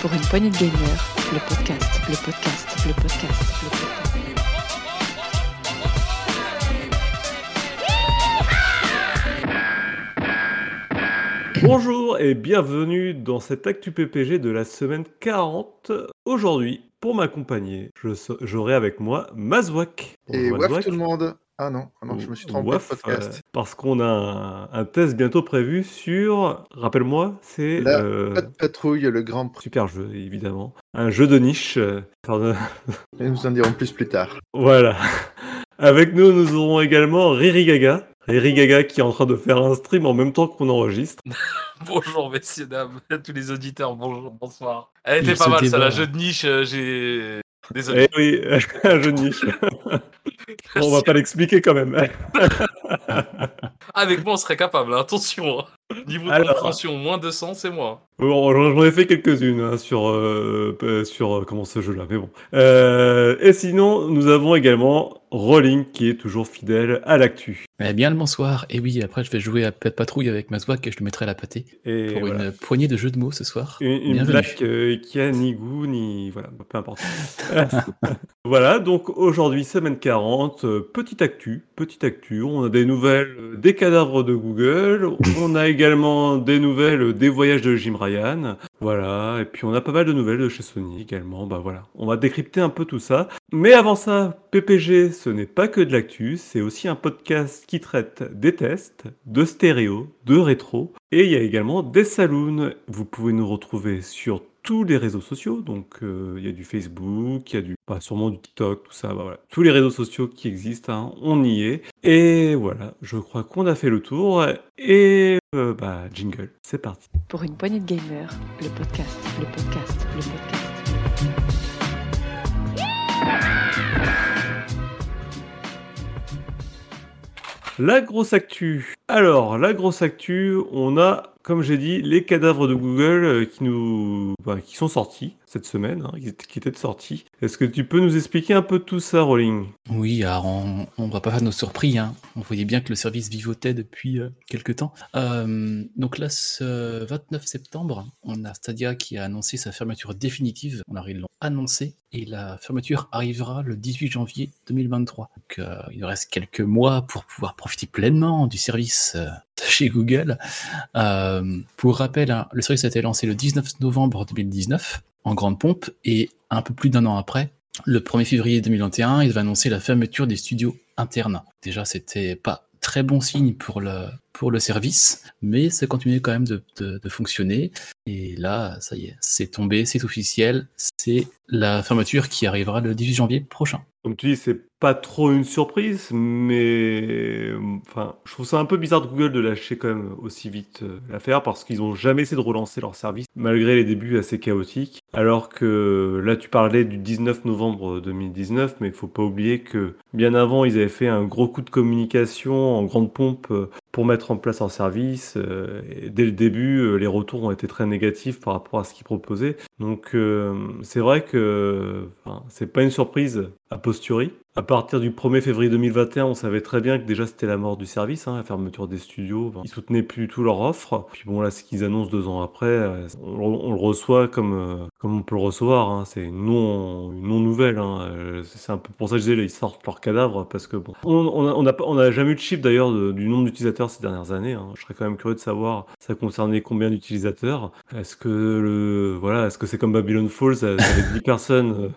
Pour une poignée de gamers, le podcast, le podcast, le podcast, le podcast. Bonjour et bienvenue dans cette Actu PPG de la semaine 40. Aujourd'hui, pour m'accompagner, j'aurai avec moi Mazwak. Et Bonjour, Mazwak. tout le monde Ah non, ah non, je me suis trompé Waf, de podcast. euh, parce qu'on a un, un test bientôt prévu sur, rappelle-moi, c'est La euh, Pas de patrouille, le grand prix. super jeu évidemment, un jeu de niche. euh. Et nous en dirons plus plus tard. Voilà. Avec nous, nous aurons également Riri Gaga. Riri Gaga qui est en train de faire un stream en même temps qu'on enregistre. Bonjour messieurs, dames, à tous les auditeurs, bonjour, bonsoir. Elle était Il pas se mal ça, la jeu de niche, euh, j'ai... Désolé. Eh oui, un jeu de niche. On va pas l'expliquer quand même. Avec moi on serait capable, hein, attention. hein. Niveau de compréhension, moins 200 c'est moi. Bon, j'en ai fait quelques-unes hein, sur, euh, euh, sur euh, comment ce jeu-là, mais bon. Euh, et sinon, nous avons également Rolling qui est toujours fidèle à l'actu. Eh bien le bonsoir. Et oui, après je vais jouer à Pet Patrouille avec Mazwak et je le mettrai la pâtée Et pour voilà. une poignée de jeux de mots ce soir. Une, une blague euh, qui a ni goût, ni... Voilà, peu importe. voilà, donc aujourd'hui, semaine 40, euh, petite actu, petite actu. On a des nouvelles euh, des cadavres de Google. On a également des nouvelles des voyages de Jim Ryan. Voilà, et puis on a pas mal de nouvelles de chez Sony également. Bah voilà, on va décrypter un peu tout ça. Mais avant ça, PPG, ce n'est pas que de l'actu, c'est aussi un podcast qui traite des tests, de stéréo, de rétro, et il y a également des saloons. Vous pouvez nous retrouver sur tous les réseaux sociaux, donc euh, il y a du Facebook, il y a du, bah, sûrement du TikTok, tout ça, bah, voilà. Tous les réseaux sociaux qui existent, hein, on y est. Et voilà, je crois qu'on a fait le tour, et euh, bah, jingle, c'est parti. Pour une poignée de gamers, le podcast, le podcast, le podcast. La grosse actu. Alors, la grosse actu, on a, comme j'ai dit, les cadavres de Google euh, bah, qui sont sortis cette semaine, hein, qui étaient- sortis. Est-ce que tu peux nous expliquer un peu tout ça, Rolling Oui, alors on, on va pas faire nos surprises. Hein. On voyait bien que le service vivotait depuis euh, quelques temps. Euh, donc là, ce 29 septembre, on a Stadia qui a annoncé sa fermeture définitive. Alors ils l'ont annoncé et la fermeture arrivera le 18 janvier 2023. Donc euh, il reste quelques mois pour pouvoir profiter pleinement du service chez Google. Euh, pour rappel, hein, le service a été lancé le 19 novembre 2019 en grande pompe et un peu plus d'un an après, le 1er février 2021, il va annoncer la fermeture des studios internes. Déjà, c'était pas très bon signe pour le, pour le service, mais ça continuait quand même de, de- de fonctionner. Et là, ça y est, c'est tombé, c'est officiel, c'est la fermeture qui arrivera le 18 janvier prochain. Comme tu dis, c'est pas trop une surprise, mais enfin, je trouve ça un peu bizarre de Google de lâcher quand même aussi vite euh, l'affaire parce qu'ils ont jamais essayé de relancer leur service malgré les débuts assez chaotiques. Alors que là, tu parlais du 19 novembre 2019, mais il faut pas oublier que bien avant, ils avaient fait un gros coup de communication en grande pompe euh, pour mettre en place leur service. euh, dès le début, les retours ont été très négatifs par rapport à ce qu'ils proposaient. Donc, c'est vrai que c'est pas une surprise a posteriori. À partir du 1er février 2021, on savait très bien que déjà c'était la mort du service, hein, la fermeture des studios. Enfin, ils soutenaient plus du tout leur offre. Puis bon, là, ce qu'ils annoncent deux ans après, euh, on, on le reçoit comme, euh, comme on peut le recevoir. hein. C'est une non, une non-nouvelle. hein. Euh, C'est un peu pour ça que je disais, ils sortent leurs cadavres parce que bon. On on on n'a on n'a jamais eu de chiffre d'ailleurs du nombre d'utilisateurs ces dernières années. Je serais quand même curieux de savoir ça concernait combien d'utilisateurs? Est-ce que le voilà, est-ce que c'est comme Babylon Falls avec 10 personnes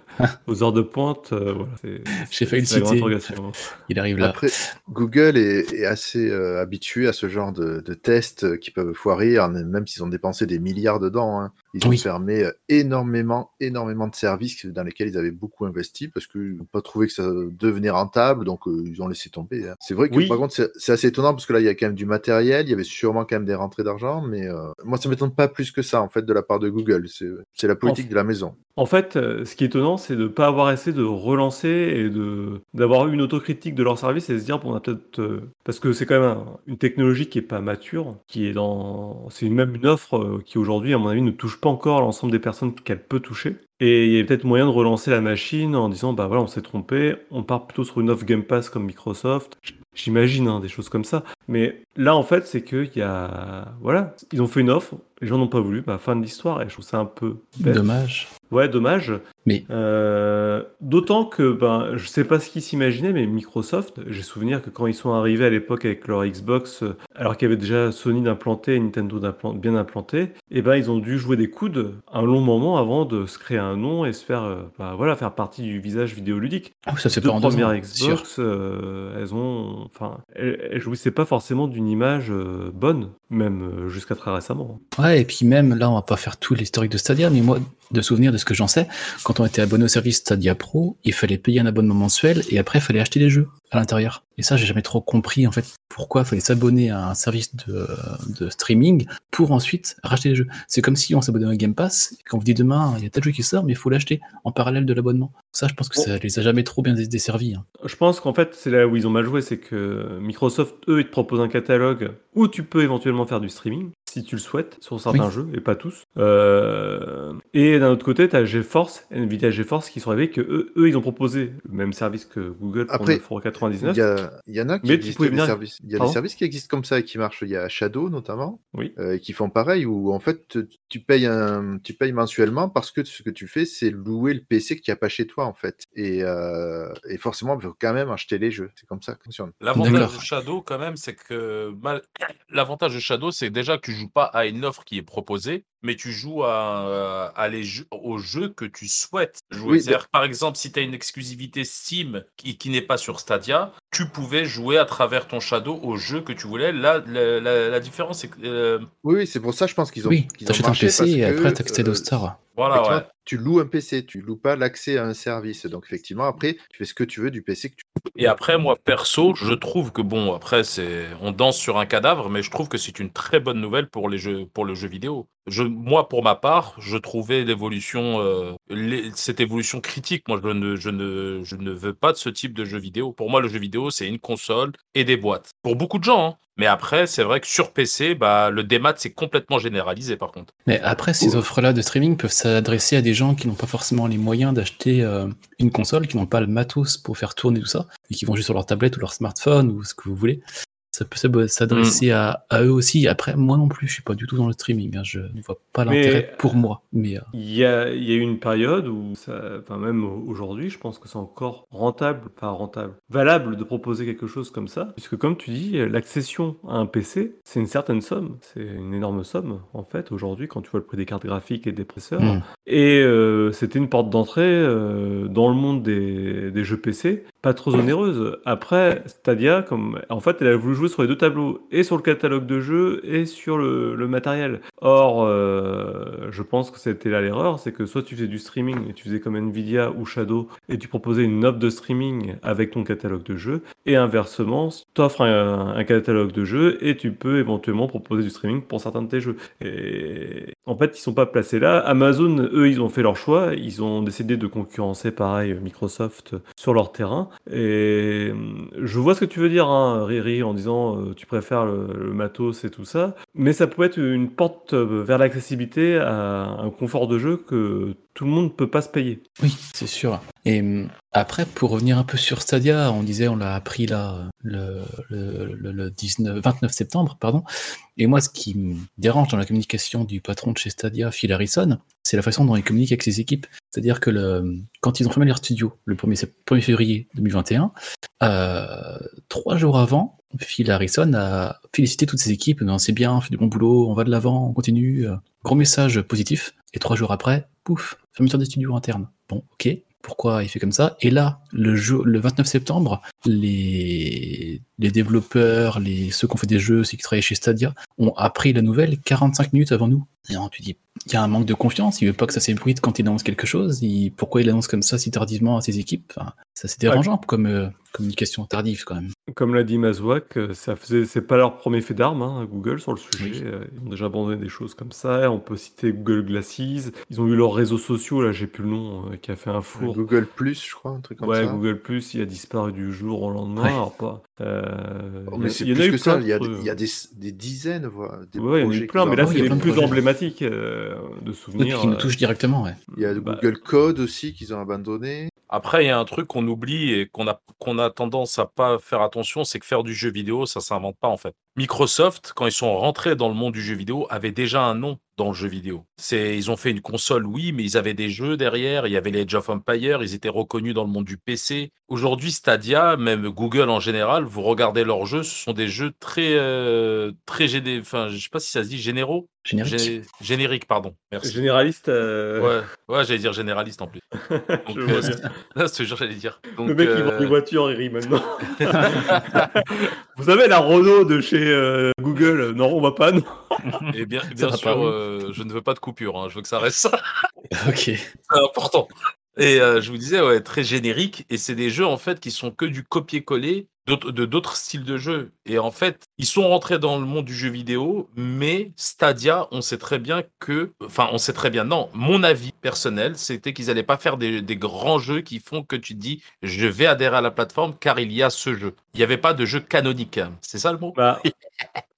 aux heures de pointe voilà, J'ai failli le citer. interrogation. Il arrive là. Après, Google est, est assez euh, habitué à ce genre de, de tests qui peuvent foirer, hein, même s'ils ont dépensé des milliards dedans. hein. Ils ont fermé euh, énormément, énormément de services dans lesquels ils avaient beaucoup investi parce qu'ils n'ont pas trouvé que ça devenait rentable, donc euh, ils ont laissé tomber. hein. C'est vrai que Oui. par contre, c'est assez étonnant parce que là, il y a quand même du matériel, il y avait sûrement quand même des rentrées d'argent, mais euh, moi, ça m'étonne pas plus que ça en fait de la part de Google. C'est la politique de la maison. En fait, euh, ce qui est étonnant, c'est de ne pas avoir essayé de relancer et de d'avoir eu une autocritique de leur service et se dire, bon, on a peut-être... euh, parce que c'est quand même un- une technologie qui est pas mature, qui est dans... C'est même une offre euh, qui aujourd'hui, à mon avis, ne touche pas encore l'ensemble des personnes qu'elle peut toucher. Et il y a peut-être moyen de relancer la machine en disant, bah voilà, on s'est trompé, on part plutôt sur une offre Game Pass comme Microsoft. J'imagine hein, des choses comme ça. Mais là, en fait, c'est qu'il y a. Voilà, ils ont fait une offre, les gens n'ont pas voulu, bah, fin de l'histoire. Et je trouve ça un peu. bête. Dommage. Ouais, dommage. Mais- Euh, D'autant que, ben, je sais pas ce qu'ils s'imaginaient, mais Microsoft, j'ai souvenir que quand ils sont arrivés à l'époque avec leur Xbox, euh, alors qu'il y avait déjà Sony d'implanter et Nintendo bien implanté, et ben ils ont dû jouer des coudes un long moment avant de se créer un nom et se faire, euh, bah, voilà, faire partie du visage vidéoludique. Oui, ça deux pas en deux ans, c'est. Xbox, euh, elles ont, enfin, elles, elles jouissaient pas forcément d'une image euh, bonne, même jusqu'à très récemment. Ouais, et puis même, là, on va pas faire tout l'historique de Stadia, mais moi, de souvenir de ce que j'en sais, quand on était abonné au service Stadia Pro, il fallait payer un abonnement mensuel et après, il fallait acheter des jeux à l'intérieur. Et ça, j'ai jamais trop compris, en fait, pourquoi il fallait s'abonner à un service de, de streaming pour ensuite racheter des jeux. C'est comme si on s'abonnait à un Game Pass, et qu'on vous dit demain, il y a tel jeu qui sort, mais il faut l'acheter en parallèle de l'abonnement. Ça, je pense que ça les a jamais trop bien desservis. hein. Je pense qu'en fait, c'est là où ils ont mal joué, c'est que Microsoft, eux, ils te proposent un catalogue où tu peux éventuellement faire du streaming, si tu le souhaites, sur certains jeux, et pas tous. Euh, Et d'un autre côté, tu as GeForce, Nvidia GeForce, qui sont arrivés que eux, eux, ils ont proposé le même service que Google pour Après, 9,99€. Il y, a- il y en a qui Mais tu des venir- services. Il y a Pardon des services qui existent comme ça et qui marchent. Il y a Shadow notamment, Oui. euh, qui font pareil où en fait tu- payes un, tu payes mensuellement parce que ce que tu fais c'est louer le PC que tu n'as pas chez toi en fait. Et, euh, et forcément, il faut quand même acheter les jeux. C'est comme ça que ça fonctionne. L'avantage de Shadow, quand même, c'est que mal- l'avantage de Shadow, c'est déjà que tu joues pas à une offre qui est proposée, mais tu joues à, à les jeux, aux jeux que tu souhaites jouer. Oui, C'est-à-dire, par exemple, si tu as une exclusivité Steam qui, qui n'est pas sur Stadia, tu pouvais jouer à travers ton Shadow aux jeux que tu voulais. Là, la, la- la différence, c'est que. euh, Oui, oui, c'est pour ça, je pense qu'ils ont, Oui, t'achètes un PC et après, t'accèdes euh, au Star. Voilà. Tu loues un PC, tu loues pas l'accès à un service. Donc effectivement, après, tu fais ce que tu veux du PC que tu Et après, moi, perso, je trouve que bon, après, c'est, on danse sur un cadavre, mais je trouve que c'est une très bonne nouvelle pour les jeux, pour le jeu vidéo. Je, moi, pour ma part, je trouvais l'évolution, euh, les- cette évolution critique. Moi, je ne, je ne, je ne veux pas de ce type de jeu vidéo. Pour moi, le jeu vidéo, c'est une console et des boîtes. Pour beaucoup de gens, hein. Mais après, c'est vrai que sur PC, bah, le démat, c'est complètement généralisé, par contre. Mais après, ces offres-là de streaming peuvent s'adresser à des gens qui n'ont pas forcément les moyens d'acheter euh, une console, qui n'ont pas le matos pour faire tourner tout ça, et qui vont juste sur leur tablette ou leur smartphone ou ce que vous voulez. Ça peut s'adresser à, à eux aussi. Après, moi non plus, je suis pas du tout dans le streaming. hein. Je ne vois pas l'intérêt pour moi. Mais euh, Il y y a eu une période où, ça, enfin même aujourd'hui, je pense que c'est encore rentable, pas rentable, valable de proposer quelque chose comme ça, puisque comme tu dis, l'accession à un PC, c'est une certaine somme, c'est une énorme somme en fait aujourd'hui quand tu vois le prix des cartes graphiques et des processeurs. hmm. Et euh, c'était une porte d'entrée euh, dans le monde des, des jeux PC, pas trop onéreuse. Après, Stadia, comme en fait, elle a voulu jouer sur les deux tableaux, et sur le catalogue de jeux, et sur le, matériel. Or, euh, je pense que c'était là l'erreur, c'est que soit tu faisais du streaming, et tu faisais comme Nvidia ou Shadow, et tu proposais une offre de streaming avec ton catalogue de jeux, et inversement, t'offres un, un catalogue de jeux, et tu peux éventuellement proposer du streaming pour certains de tes jeux. Et en fait, ils sont pas placés là. Amazon, eux, ils ont fait leur choix. Ils ont décidé de concurrencer, pareil, Microsoft sur leur terrain. Et je vois ce que tu veux dire, hein, Riri, en disant euh, tu préfères le, matos et tout ça. Mais ça peut être une porte euh, vers l'accessibilité à un confort de jeu que tout le monde ne peut pas se payer. Oui, c'est sûr. Et hum, après, pour revenir un peu sur Stadia, on disait, on l'a appris là le, le, le- le 19, 29 septembre, pardon. Et moi, ce qui me dérange dans la communication du patron de chez Stadia, Phil Harrison, c'est la façon dont il communique avec ses équipes. C'est-à-dire que le, quand ils ont fermé leur studio le 1er, sept- 1er février 2021, euh, trois jours avant, Phil Harrison a félicité toutes ses équipes. C'est bien, on fait du bon boulot, on va de l'avant, on continue. euh, Gros message positif. Et trois jours après, pouf, fermeture des studios internes. Bon, ok. Pourquoi il fait comme ça? Et là, le, le 29 septembre, les, les développeurs, les, ceux qui ont fait des jeux, ceux qui travaillaient chez Stadia, ont appris la nouvelle 45 minutes avant nous. Et alors, tu dis, il y a un manque de confiance, il veut pas que ça s'ébruite quand il annonce quelque chose, il- pourquoi il annonce comme ça si tardivement à ses équipes? Enfin, Ça c'est dérangeant comme euh, communication tardive quand même. Comme l'a dit Mazouak, euh, ça faisait, c'est pas leur premier fait d'armes, hein, Google, sur le sujet. Oui. Euh, Ils ont déjà abandonné des choses comme ça. On peut citer Google Glasses. Ils ont eu leurs réseaux sociaux, là, j'ai plus le nom, euh, qui a fait un four. Google Plus, je crois, un truc comme Ouais, ça. Google Plus, il a disparu du jour au lendemain. Ouais. Alors, pas, Euh, Oh, il y mais a- c'est il y en a plus eu que ça, plein il y a, d'autres. des- il y a des, des dizaines, voire des Ouais, il y en a projets eu plein, mais là, c'est les plus projets. emblématiques euh, de Oui, souvenirs. qui nous euh. touche directement, ouais. Il y a Bah, Google Code aussi qu'ils ont abandonné. Après, il y a un truc qu'on oublie et qu'on a, qu'on a tendance à pas faire attention, c'est que faire du jeu vidéo, ça s'invente pas en fait. Microsoft, quand ils sont rentrés dans le monde du jeu vidéo, avait déjà un nom dans le jeu vidéo. C'est, ils ont fait une console, oui, mais ils avaient des jeux derrière. Il y avait les Age of Empire, ils étaient reconnus dans le monde du PC. Aujourd'hui, Stadia, même Google en général, vous regardez leurs jeux, ce sont des jeux très, euh, très géné... Enfin, je sais pas si ça se dit généraux, Générique. Gé- génériques, pardon. Merci. Généraliste. euh, Ouais, ouais, j'allais dire généraliste en plus. Donc, je vois euh, bien. Là, je te jure, j'allais dire. Donc, Le mec qui euh, vend une voiture, il rit maintenant. Vous savez, la Renault de chez euh, Google, non, on va pas, non. Et bien, Ça bien va sûr, euh, je ne veux pas de coupure, hein, je veux que ça reste ça. ok. C'est important. Et euh, je vous disais, ouais, très générique. Et c'est des jeux, en fait, qui sont que du copier-coller de d'autres styles de jeux. Et en fait, ils sont rentrés dans le monde du jeu vidéo, mais Stadia, on sait très bien que. Enfin, on sait très bien, non, mon avis personnel, c'était qu'ils n'allaient pas faire des, des grands jeux qui font que tu te dis, je vais adhérer à la plateforme car il y a ce jeu. Il n'y avait pas de jeu canonique. hein. C'est ça le mot? Bah,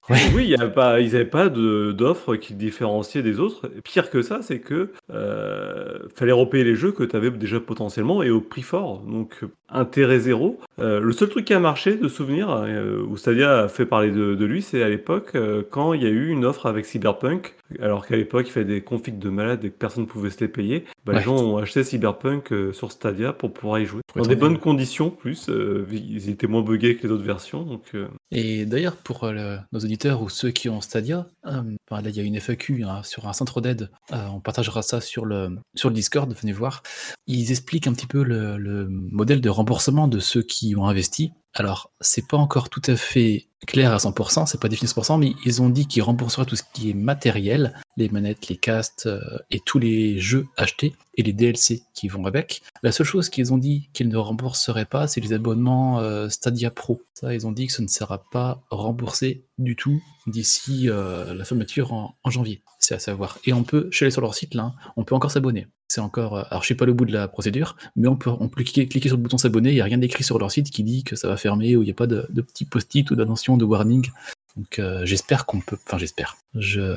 Oui, il y a pas, ils n'avaient pas de- d'offre qui différenciait des autres. Pire que ça, c'est que euh, fallait repayer les jeux que tu avais déjà potentiellement et au prix fort. Donc intérêt zéro. Euh, le seul truc qui a marché de souvenir, euh, où Stadia a fait parler de, de lui, c'est à l'époque euh, quand il y a eu une offre avec Cyberpunk, alors qu'à l'époque il fait des configs de malades et que personne ne pouvait se les payer. Bah, Ouais. Les gens ont acheté Cyberpunk euh, sur Stadia pour pouvoir y jouer. Faut Dans des bonnes conditions, plus. ils étaient moins buggés que les autres versions. Donc, Et d'ailleurs, pour le- nos auditeurs ou ceux qui ont Stadia, là il y a une FAQ hein, sur un centre d'aide. On partagera ça sur le, sur le Discord, venez voir. Ils expliquent un petit peu le, le modèle de remboursement de ceux qui ont investi. Alors, c'est pas encore tout à fait clair à 100%, c'est pas défini à 100%, mais ils ont dit qu'ils rembourseraient tout ce qui est matériel, les manettes, les castes euh, et tous les jeux achetés et les DLC qui vont avec. La seule chose qu'ils ont dit qu'ils ne rembourseraient pas, c'est les abonnements euh, Stadia Pro. Ça, ils ont dit que ce ne sera pas remboursé du tout d'ici euh, la fermeture en, en janvier. C'est à savoir. Et on peut, je suis allé sur leur site là, hein, on peut encore s'abonner. C'est encore, euh, alors je sais pas le bout de la procédure, mais on peut, on peut cliquer, cliquer sur le bouton s'abonner. Il n'y a rien d'écrit sur leur site qui dit que ça va fermer ou il n'y a pas de, de petits post-it ou d'annonce de warning. Donc euh, j'espère qu'on peut, enfin j'espère, je,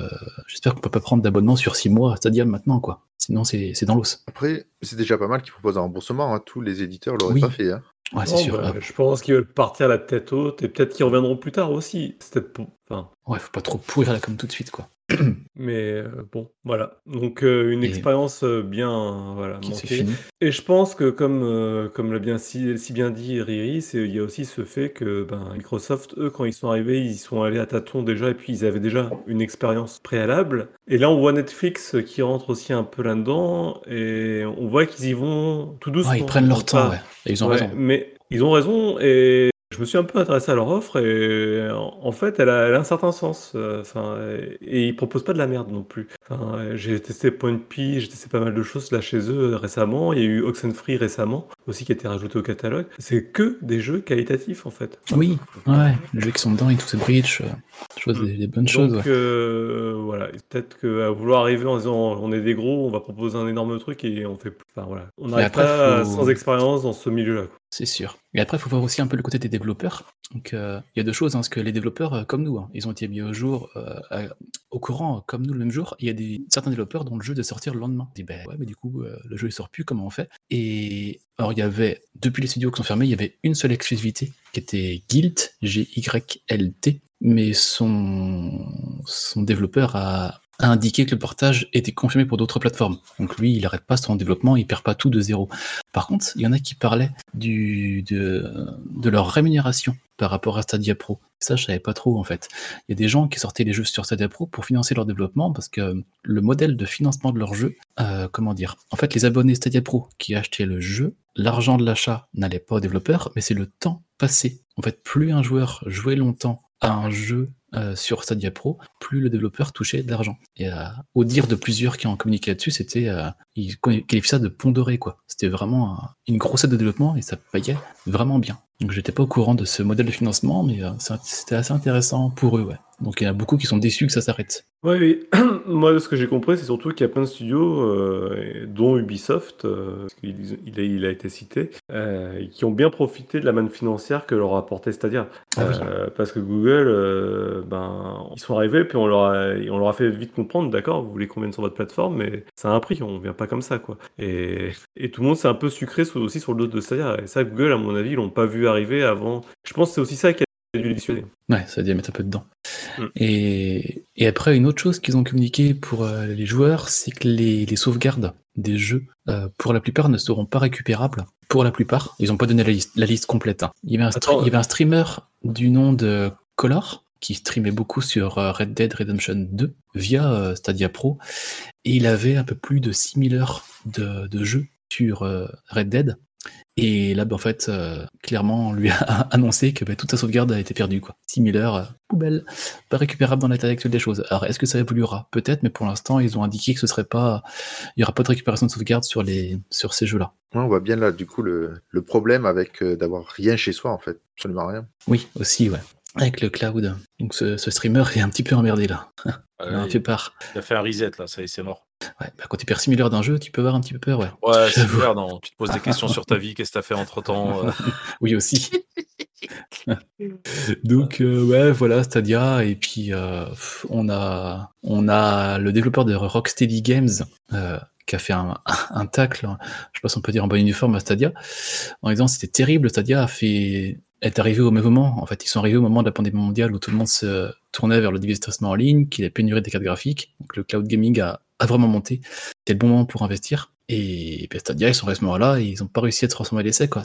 j'espère qu'on peut pas prendre d'abonnement sur 6 mois à Stadia maintenant quoi. Sinon c'est, c'est dans l'os. Après, c'est déjà pas mal qu'ils proposent un remboursement. hein. Tous les éditeurs l'auraient Oui. pas fait. hein. Ouais, c'est Non, sûr. bah, Ah, je pense qu'ils veulent partir la tête haute et peut-être qu'ils reviendront plus tard aussi. C'est peut-être Enfin, ouais, faut pas trop pourrir la com tout de suite quoi. mais euh, bon, voilà. Donc euh, une Et- expérience euh, bien, voilà, manquée. Et je pense que comme comme l'a bien si, si bien dit Riri, il y a aussi ce fait que ben, Microsoft, eux, quand ils sont arrivés, ils sont allés à tâtons déjà et puis ils avaient déjà une expérience préalable. Et là, on voit Netflix qui rentre aussi un peu là-dedans et on voit qu'ils y vont tout doucement. Ouais, ils prennent leur temps, ouais. Et ils ont Ouais, raison. Mais ils ont raison et je me suis un peu intéressé à leur offre et en en fait elle a, elle a un certain sens. euh, Enfin, et ils proposent pas de la merde non plus. Enfin, j'ai testé Point P, j'ai testé pas mal de choses là chez eux euh, récemment. Il y a eu Oxenfree récemment aussi qui a été rajouté au catalogue. C'est que des jeux qualitatifs en fait. Oui, ouais, les jeux qui sont dedans, et tout ce bridge, euh, choses, des, des bonnes choses. Donc ouais. euh, voilà, Et peut-être qu'à vouloir arriver en disant on est des gros, on va proposer un énorme truc et on fait. Enfin voilà, on n'arrive pas faut- sans expérience dans ce milieu-là. C'est sûr. Et après, il faut voir aussi un peu le côté des développeurs. Donc, euh, il y a deux choses, hein, parce que les développeurs, euh, comme nous, hein, ils ont été mis au jour, euh, au courant, comme nous, le même jour. Il y a des, certains développeurs dont le jeu doit sortir le lendemain. On dit, ben ouais, mais du coup, le jeu il sort plus, comment on fait? Et alors, il y avait, depuis les studios qui sont fermés, il y avait une seule exclusivité qui était Guild, G-Y-L-T, mais son développeur a, a indiqué que le portage était confirmé pour d'autres plateformes. Donc lui, il n'arrête pas son développement, il perd pas tout de zéro. Par contre, il y en a qui parlaient du, de, de leur rémunération par rapport à Stadia Pro. Ça, je savais pas trop en fait. Il y a des gens qui sortaient les jeux sur Stadia Pro pour financer leur développement parce que le modèle de financement de leur jeu, euh, comment dire? En fait, les abonnés Stadia Pro qui achetaient le jeu, l'argent de l'achat n'allait pas au développeur, mais c'est le temps passé. En fait, plus un joueur jouait longtemps un jeu euh, sur Stadia Pro, plus le développeur touchait de l'argent. Et euh, au dire de plusieurs qui ont communiqué là-dessus, c'était, euh, ils qualifient ça de pont doré, quoi. C'était vraiment un- une grosse aide de développement et ça payait vraiment bien. Donc j'étais pas au courant de ce modèle de financement, mais euh, c'était assez intéressant pour eux, ouais. Donc il y en a beaucoup qui sont déçus que ça s'arrête. Oui, oui. Moi, de ce que j'ai compris, c'est surtout qu'il y a plein de studios, euh, dont Ubisoft, euh, parce qu'il il a, il a été cité, euh, qui ont bien profité de la manne financière que leur a apporté Stadia. Ah oui. Parce que Google, ben, ils sont arrivés, puis on leur a, on leur a fait vite comprendre, d'accord, vous voulez qu'on vienne sur votre plateforme, mais c'est un prix, on vient pas comme ça, quoi. Et, et tout le monde s'est un peu sucré aussi sur le dos de Stadia. Et ça, Google, à mon avis, ils l'ont pas vu arriver avant. Je pense que c'est aussi ça qui a dû les dissuader. Ouais, ça doit mettre un peu dedans. Mm. Et, et après, une autre chose qu'ils ont communiqué pour euh, les joueurs, c'est que les, les sauvegardes des jeux, euh, pour la plupart, ne seront pas récupérables. Pour la plupart, ils n'ont pas donné la liste, la liste complète. hein. Il, y avait un stre- Attends, il y avait un streamer du nom de Color qui streamait beaucoup sur euh, Red Dead Redemption 2 via euh, Stadia Pro, et il avait un peu plus de 6000 heures de, de jeu sur euh, Red Dead. Et là, bah, en fait, euh, clairement, on lui a annoncé que bah, toute sa sauvegarde a été perdue. Quoi. 6000 heures, euh, poubelle, pas récupérable dans l'état actuel des choses. Alors, est-ce que ça évoluera? Peut-être, mais pour l'instant, ils ont indiqué que ce serait pas, il y aura pas de récupération de sauvegarde sur les, sur ces jeux-là. Ouais, on voit bien là, du coup, le, le problème avec euh, d'avoir rien chez soi, en fait. Absolument rien. Oui, aussi, ouais. Avec le cloud. Donc, ce, ce streamer est un petit peu emmerdé là. Il en a Ouais, fait part. il a fait un reset là, ça y est, c'est mort. Ouais, bah, quand tu perds 6000 heures d'un jeu, tu peux avoir un petit peu peur, ouais. Ouais, c'est clair, non. Tu te poses des questions sur ta vie, qu'est-ce que t'as fait entre temps Oui, aussi. Donc, euh, ouais, voilà, Stadia. Et puis, euh, on, a, on a le développeur de Rocksteady Games euh, qui a fait un, tacle, je sais pas si on peut dire en bon uniforme à Stadia, en disant c'était terrible. Stadia a fait, est arrivé au même moment. En fait, ils sont arrivés au moment de la pandémie mondiale où tout le monde se tournait vers le divertissement en ligne, qu'il a pénurie des cartes graphiques. Donc, le cloud gaming a, vraiment monté. C'était le bon moment pour investir. Et, puis Stadia, ils sont restés à ce moment-là et ils n'ont pas réussi à transformer l'essai, quoi.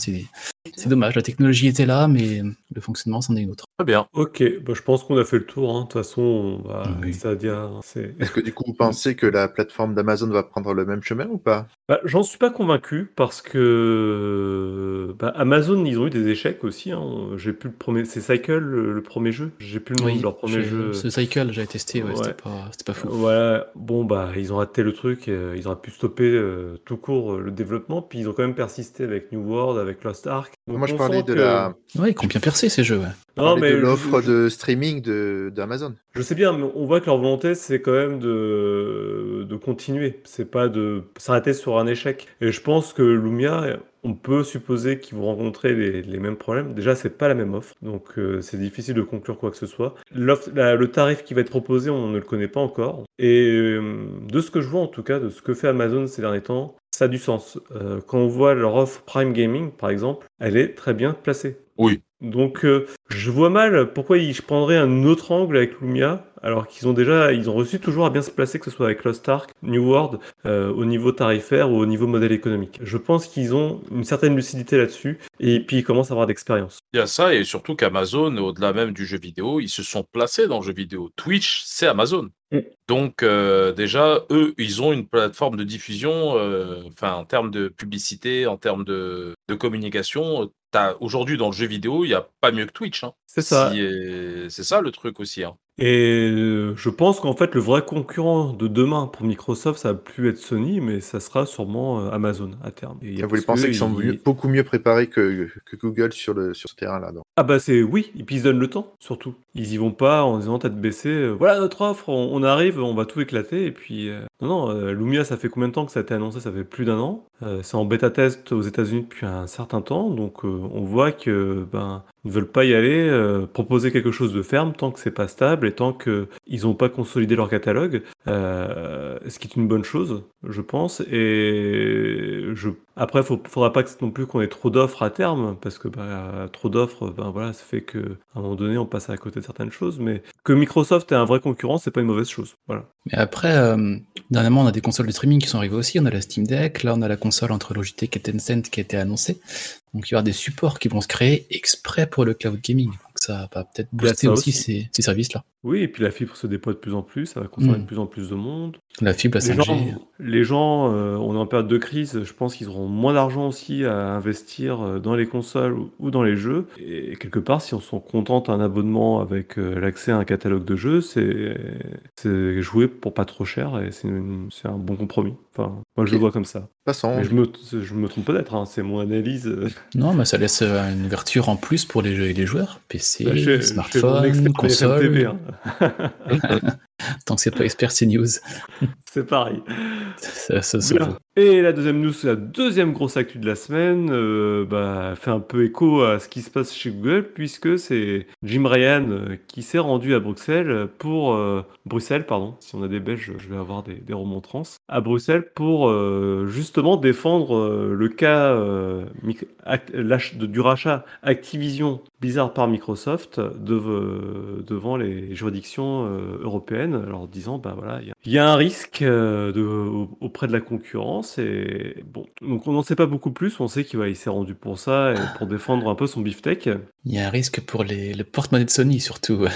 C'est dommage, la technologie était là, mais le fonctionnement, c'en est une autre. Très bien. Ok, bah, je pense qu'on a fait le tour. hein. De toute façon, on va Oui. Stadia, c'est. Est-ce que du coup, vous pensez que la plateforme d'Amazon va prendre le même chemin ou pas? Bah, j'en suis pas convaincu parce que bah, Amazon, ils ont eu des échecs aussi. hein. J'ai plus le premier, c'est Cycle le, le premier jeu? J'ai plus le nom de leur premier jeu. Ce cycle, j'avais testé, ouais, Ouais. c'était pas, c'était pas fou. Voilà, bon bah ils ont raté le truc, euh, ils auraient pu stopper euh, tout court euh, le développement, puis ils ont quand même persisté avec New World, avec Lost Ark. Donc, Moi, je parlais de que- la, Ouais, ils ont bien percé ces jeux, ouais. je Non parlais mais de l'offre je- de streaming de d'Amazon. Je sais bien, mais on voit que leur volonté, c'est quand même de, de continuer. C'est pas de s'arrêter sur un échec. Et je pense que Lumia, on peut supposer qu'ils vont rencontrer les, les mêmes problèmes. Déjà, c'est pas la même offre, donc euh, c'est difficile de conclure quoi que ce soit. L'offre, la- le tarif qui va être proposé, on ne le connaît pas encore. Et euh, de ce que je vois, en tout cas, de ce que fait Amazon ces derniers temps, ça a du sens. Euh, quand on voit leur offre Prime Gaming, par exemple, elle est très bien placée. Oui. Donc euh, je vois mal pourquoi ils prendraient un autre angle avec Lumia, alors qu'ils ont déjà, ils ont reçu toujours à bien se placer, que ce soit avec Lost Ark, New World, euh, au niveau tarifaire ou au niveau modèle économique. Je pense qu'ils ont une certaine lucidité là-dessus, et puis ils commencent à avoir d'expérience. Il y a ça, et surtout qu'Amazon, au-delà même du jeu vidéo, ils se sont placés dans le jeu vidéo. Twitch, c'est Amazon. Mm. Donc euh, déjà, eux, ils ont une plateforme de diffusion, euh, enfin en termes de publicité, en termes de, de communication. t'as- Aujourd'hui, dans le jeu vidéo, il n'y a pas mieux que Twitch. hein. C'est ça. Si, euh, c'est ça le truc aussi. hein. Et euh, je pense qu'en fait, le vrai concurrent de demain pour Microsoft, ça va plus être Sony, mais ça sera sûrement euh, Amazon à terme. Et Vous parce pensez qu'ils sont ils- beaucoup mieux préparés que, que Google sur, le, sur ce terrain-là. Ah bah c'est oui, et puis ils se donnent le temps, surtout. Ils y vont pas en disant tête baissée, euh, voilà notre offre, on, on arrive, on va tout éclater, et puis... euh, Non, non, euh, Lumia, ça fait combien de temps que ça a été annoncé? Ça fait plus d'un an. Euh, c'est en bêta-test aux États-Unis depuis un certain temps, donc euh, on voit que ben ils veulent pas y aller, proposer quelque chose de ferme tant que c'est pas stable et tant que ils ont pas consolidé leur catalogue, ce qui est une bonne chose, je pense. Et je après, faut, faudra pas non plus qu'on ait trop d'offres à terme, parce que bah, trop d'offres, ben voilà, ça fait que à un moment donné, on passe à côté de certaines choses. Mais que Microsoft est un vrai concurrent, c'est pas une mauvaise chose. Voilà. Mais après, dernièrement, on a des consoles de streaming qui sont arrivées aussi. On a la Steam Deck, là, on a la console entre Logitech et Tencent qui a été annoncée. Donc, il y aura des supports qui vont se créer exprès pour le cloud gaming. Donc, ça va peut-être a booster aussi, ces, ces services-là. Oui, et puis la fibre se déploie de plus en plus, ça va concerner Mm. de plus en plus de monde. La fibre, la Les 5G. gens, les gens euh, on est en période de crise, je pense qu'ils auront moins d'argent aussi à investir euh, dans les consoles ou, dans les jeux. Et quelque part, si on s'en contente un abonnement avec euh, l'accès à un catalogue de jeux, c'est jouer pour pas trop cher et c'est un bon compromis. Enfin, moi je le vois comme ça. Passons. Mais je me, je me trompe peut-être, hein, c'est mon analyse. Non, mais ça laisse euh, une ouverture en plus pour les, jeux- les joueurs. PC, bah, je je smartphone, console. Hein. Tant que c'est pas expert, c'est news. C'est pareil. Ça, ça, ça Bien. vaut. Et la deuxième news, la deuxième grosse actu de la semaine, euh, bah, fait un peu écho à ce qui se passe chez Google, puisque c'est Jim Ryan euh, qui s'est rendu à Bruxelles pour euh, Bruxelles, pardon. Si on a des Belges, je vais avoir des, des remontrances à Bruxelles pour euh, justement défendre le cas du rachat Activision Blizzard par Microsoft dev- devant les juridictions alors disant bah voilà il y a- il y, a un risque euh, de, auprès de la concurrence et bon donc on n'en sait pas beaucoup plus, on sait qu'il va- il s'est rendu pour ça et pour défendre un peu son beefsteak. Il y a un risque pour les, le porte-monnaie de Sony, surtout.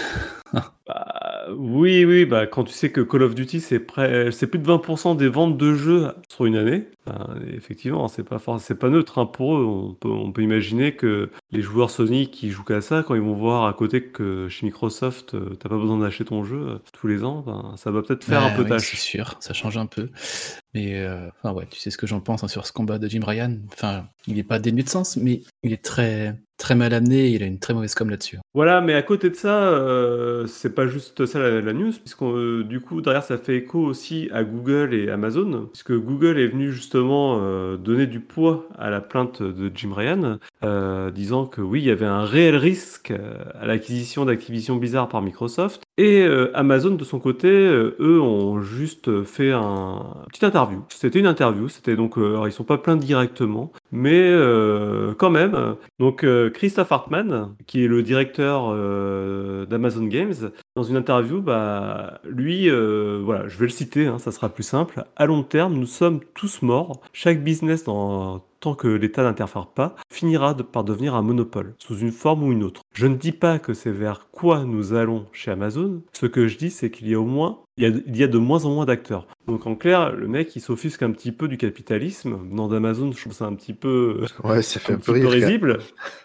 Bah, oui, oui, bah, quand tu sais que Call of Duty, c'est près, c'est plus de 20% des ventes de jeux sur une année, ben, effectivement, c'est pas, for- c'est pas neutre hein, pour eux. On peut, on peut imaginer que les joueurs Sony qui jouent qu'à ça, quand ils vont voir à côté que chez Microsoft, euh, t'as pas besoin d'acheter ton jeu euh, tous les ans, ben, ça va peut-être faire un Ouais, peu oui, tâche. C'est sûr, ça change un peu. Mais euh, enfin ouais, tu sais ce que j'en pense hein, sur ce combat de Jim Ryan. Enfin, il n'est pas dénué de sens, mais il est très très mal amené. Il a une très mauvaise com là-dessus. Voilà, mais à côté de ça, euh, c'est pas juste ça la, news, puisque du coup, derrière, ça fait écho aussi à Google et Amazon, puisque Google est venu justement euh, donner du poids à la plainte de Jim Ryan, euh, disant que oui, il y avait un réel risque euh, à l'acquisition d'Activision Blizzard par Microsoft. Et euh, Amazon, de son côté, euh, eux ont juste fait un petite interview. C'était une interview, c'était donc, euh, alors ils sont pas plaints directement, mais euh, quand même. Donc euh, Christophe Hartmann, qui est le directeur euh, d'Amazon Games, dans une interview, bah, lui, voilà, je vais le citer, hein, ça sera plus simple. À long terme, nous sommes tous morts. Chaque business, dans, tant que l'État n'interfère pas, finira de- par devenir un monopole, sous une forme ou une autre. Je ne dis pas que c'est vers quoi nous allons chez Amazon. Ce que je dis, c'est qu'il y a au moins, il y a, il y a de moins en moins d'acteurs. Donc en clair, le mec, il s'offusque un petit peu du capitalisme. Venant d'Amazon, je trouve ça un petit peu Ouais, ça fait un un, petit peu rire. risible.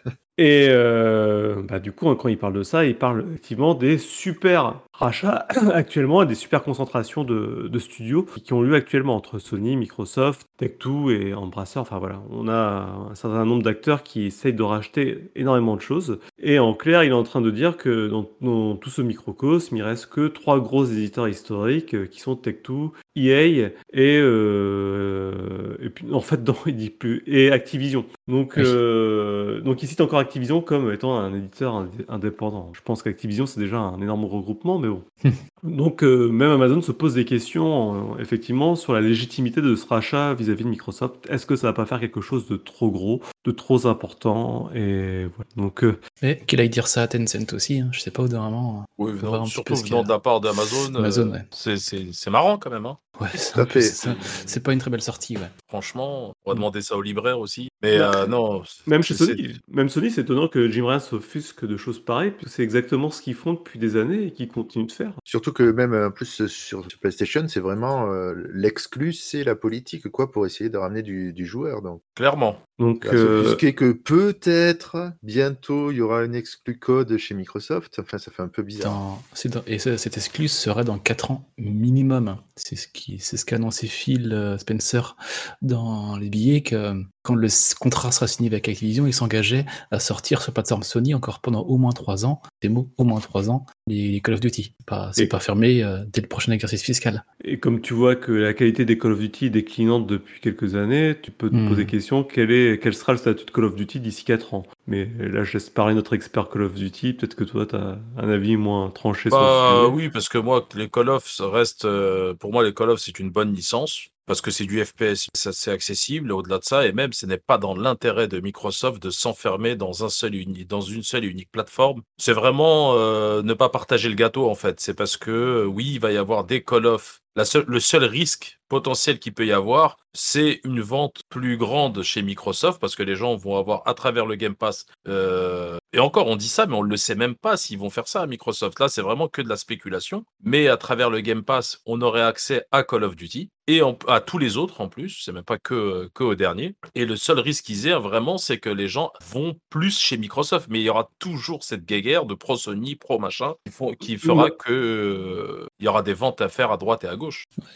Et euh, bah, du coup, quand il parle de ça, il parle effectivement des super rachats actuellement et des super concentrations de, de studios qui ont lieu actuellement entre Sony, Microsoft, Tech2 et Embracer. Enfin voilà, on a un certain nombre d'acteurs qui essayent de racheter énormément de choses. Et en clair, il est en train de dire que dans, dans tout ce microcosme, il reste que trois gros éditeurs historiques euh, qui sont Tech2, EA et, euh, et puis en fait non il dit plus et Activision. Donc Oui. euh, donc il cite encore Activision comme étant un éditeur indé- indépendant. Je pense qu'Activision c'est déjà un énorme regroupement mais bon. donc euh, même Amazon se pose des questions euh, effectivement sur la légitimité de ce rachat vis-à-vis de Microsoft. Est-ce que ça va pas faire quelque chose de trop gros, de trop important et voilà. Donc euh, Mais qu'il aille dire ça à Tencent aussi, hein, je sais pas au moment. Oui, non, surtout venant la part d'Amazon, euh, Amazon, ouais. c'est c'est marrant quand même. Hein. Ouais, c'est pas une très belle sortie, ouais. Franchement, on va demander ça aux libraires aussi. Mais Bah, euh, non. Même chez Sony, même Sony, c'est étonnant que Jim Ryan s'offusque de choses pareilles, puisque c'est exactement ce qu'ils font depuis des années et qu'ils continuent de faire. Surtout que même euh, en plus euh, sur PlayStation, c'est vraiment euh, l'exclu, c'est la politique quoi pour essayer de ramener du, du joueur. Donc, Clairement. Donc, va euh, que peut-être bientôt il y aura une exclu code chez Microsoft. Enfin, ça fait un peu bizarre. Dans- c'est dans- et cette excluse serait dans 4 ans minimum. hein. C'est ce qui, c'est ce qu'a annoncé Phil euh, Spencer dans les billets que quand le contrat sera signé avec Activision, il s'engageait à sortir sur plateforme Sony encore pendant au moins 3 ans. Des mots, au moins 3 ans, les, Call of Duty. Pas- C'est Et- pas fermé euh, dès le prochain exercice fiscal. et comme tu vois que la qualité des Call of Duty est déclinante depuis quelques années, tu peux te Hmm. poser question quel, est, quel sera le statut de Call of Duty d'ici 4 ans? Mais là, je laisse parler notre expert Call of Duty. Peut-être que toi, tu as un avis moins tranché sur Bah le sujet. oui, parce que moi, les Call of ça reste. euh, pour moi, les Call of, c'est une bonne licence. Parce que c'est du FPS, c'est accessible. Au-delà de ça, et même, ce n'est pas dans l'intérêt de Microsoft de s'enfermer dans un seul dans une seule et unique plateforme. C'est vraiment euh, ne pas partager le gâteau, en fait. C'est parce que euh, oui, il va y avoir des Call of. La le seul risque potentiel qu'il peut y avoir, c'est une vente plus grande chez Microsoft parce que les gens vont avoir à travers le Game Pass. euh, et encore, on dit ça, mais on ne le sait même pas s'ils vont faire ça à Microsoft. Là, c'est vraiment que de la spéculation. Mais à travers le Game Pass, on aurait accès à Call of Duty et en- à tous les autres en plus. C'est même pas que, que au dernier. Et le seul risque qu'ils aient vraiment, c'est que les gens vont plus chez Microsoft. Mais il y aura toujours cette guéguerre de pro Sony, pro machin, qui, font, qui fera que euh, il y aura des ventes à faire à droite et à gauche.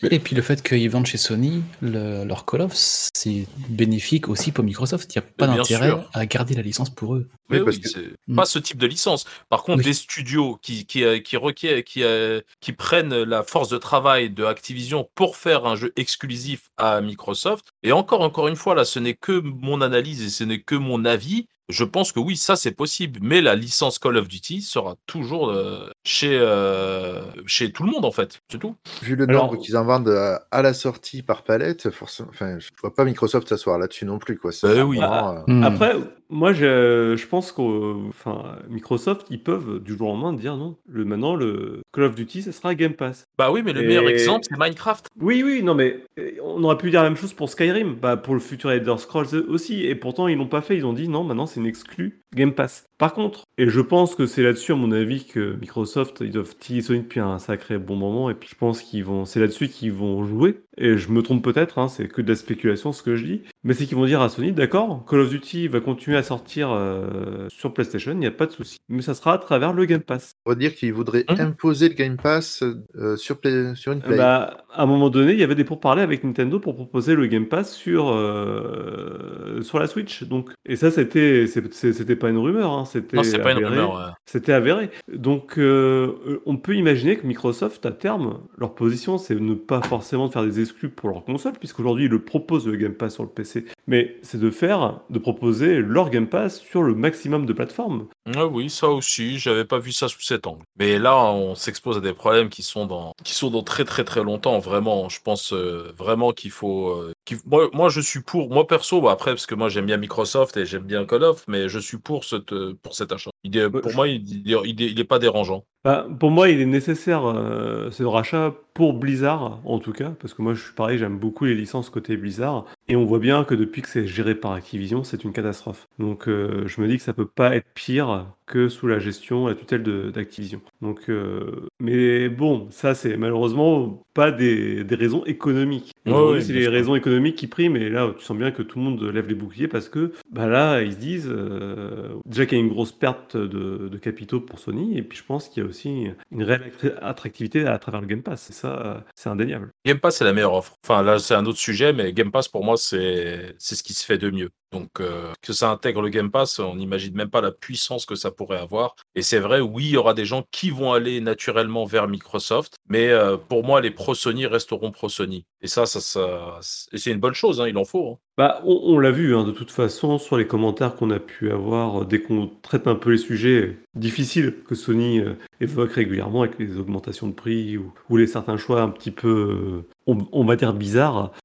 Et puis le fait qu'il y ait ils vendent chez Sony le- leur Call of, c'est bénéfique aussi pour Microsoft. Il n'y a pas d'intérêt à garder la licence pour eux. Mais Oui, parce oui, que- c'est Mm. pas ce type de licence. Par contre, Oui. des studios qui, qui, euh, qui, requièrent- qui, euh, qui prennent la force de travail de Activision pour faire un jeu exclusif à Microsoft, et encore, encore une fois, là, ce n'est que mon analyse et ce n'est que mon avis. Je pense que oui, ça c'est possible, mais la licence Call of Duty sera toujours euh, chez, euh, chez tout le monde en fait, c'est tout. Vu le Alors- nombre qu'ils en vendent à, à la sortie par palette, forcément, enfin, je vois pas Microsoft s'asseoir là-dessus non plus, quoi. Oui. vraiment, euh, Hmm. Après, moi, je, je pense que enfin, Microsoft, ils peuvent du jour au lendemain dire non. Le, maintenant, le Call of Duty, ça sera Game Pass. Bah oui, mais le Et- meilleur exemple c'est Minecraft. Oui, oui, non, mais euh, on aurait pu dire la même chose pour Skyrim, bah, pour le futur Elder Scrolls aussi, et pourtant ils l'ont pas fait, ils ont dit non, maintenant c'est exclue Game Pass. Par contre, et je pense que c'est là-dessus, à mon avis, que Microsoft, ils doivent tiller Sony depuis un sacré bon moment, et puis je pense qu'ils vont, c'est là-dessus qu'ils vont jouer, et je me trompe peut-être, hein, c'est que de la spéculation ce que je dis, mais c'est qu'ils vont dire à Sony, d'accord, Call of Duty va continuer à sortir euh, sur PlayStation, il n'y a pas de souci, mais ça sera à travers le Game Pass. on va dire qu'ils voudraient Mhm. imposer le Game Pass euh, sur, Play- sur une Play. Bah, à un moment donné, il y avait des pourparlers avec Nintendo pour proposer le Game Pass sur, euh, sur la Switch. Donc, et ça, c'était, c'était pas une rumeur, hein, c'était Non, c'est pas une avéré. rumeur. ouais. C'était avéré. Donc, euh, on peut imaginer que Microsoft, à terme, leur position, c'est ne pas forcément de faire des exclus pour leur console, puisqu'aujourd'hui, ils le proposent le Game Pass sur le PC, mais c'est de faire, de proposer leur Game Pass sur le maximum de plateformes. Ah oui, ça aussi, j'avais pas vu ça sous cet angle. Mais là, on s'expose à des problèmes qui sont dans, qui sont dans très très très longtemps. Vraiment, je pense euh, vraiment qu'il faut. euh, moi, moi, je suis pour. Moi perso, bah, après, parce que moi j'aime bien Microsoft et j'aime bien Call of, mais je suis pour cette, euh, pour cet achat. Il est- Ouais, pour je- moi, il, il, est- il est- il est pas dérangeant. Bah, pour moi, il est nécessaire euh, ce rachat pour Blizzard, en tout cas, parce que moi, je suis pareil, j'aime beaucoup les licences côté Blizzard, et on voit bien que depuis que c'est géré par Activision, c'est une catastrophe. Donc, euh, je me dis que ça peut pas être pire que sous la gestion, la tutelle d'Activision. Donc, euh, mais bon, ça, c'est malheureusement pas des, des raisons économiques. Et ouais, c'est les raisons économiques qui priment, et là, tu sens bien que tout le monde lève les boucliers parce que, bah là, ils se disent euh, déjà qu'il y a une grosse perte de, de capitaux pour Sony, et puis je pense qu'il y a aussi une réelle attra- attractivité à travers le Game Pass. Et ça, c'est indéniable. Game Pass, c'est la meilleure offre. Enfin, là, c'est un autre sujet, mais Game Pass, pour moi, c'est c'est ce qui se fait de mieux. Donc, euh, que ça intègre le Game Pass, on n'imagine même pas la puissance que ça pourrait avoir. Et c'est vrai, oui, il y aura des gens qui vont aller naturellement vers Microsoft, mais euh, pour moi, les pro Sony resteront pro Sony. Et ça, ça, c'est une bonne chose, hein, il en faut. hein. Bah, on, l'a vu, hein, de toute façon, sur les commentaires qu'on a pu avoir, euh, dès qu'on traite un peu les sujets difficiles que Sony euh, évoque régulièrement avec les augmentations de prix ou, les certains choix un petit peu, euh, on, on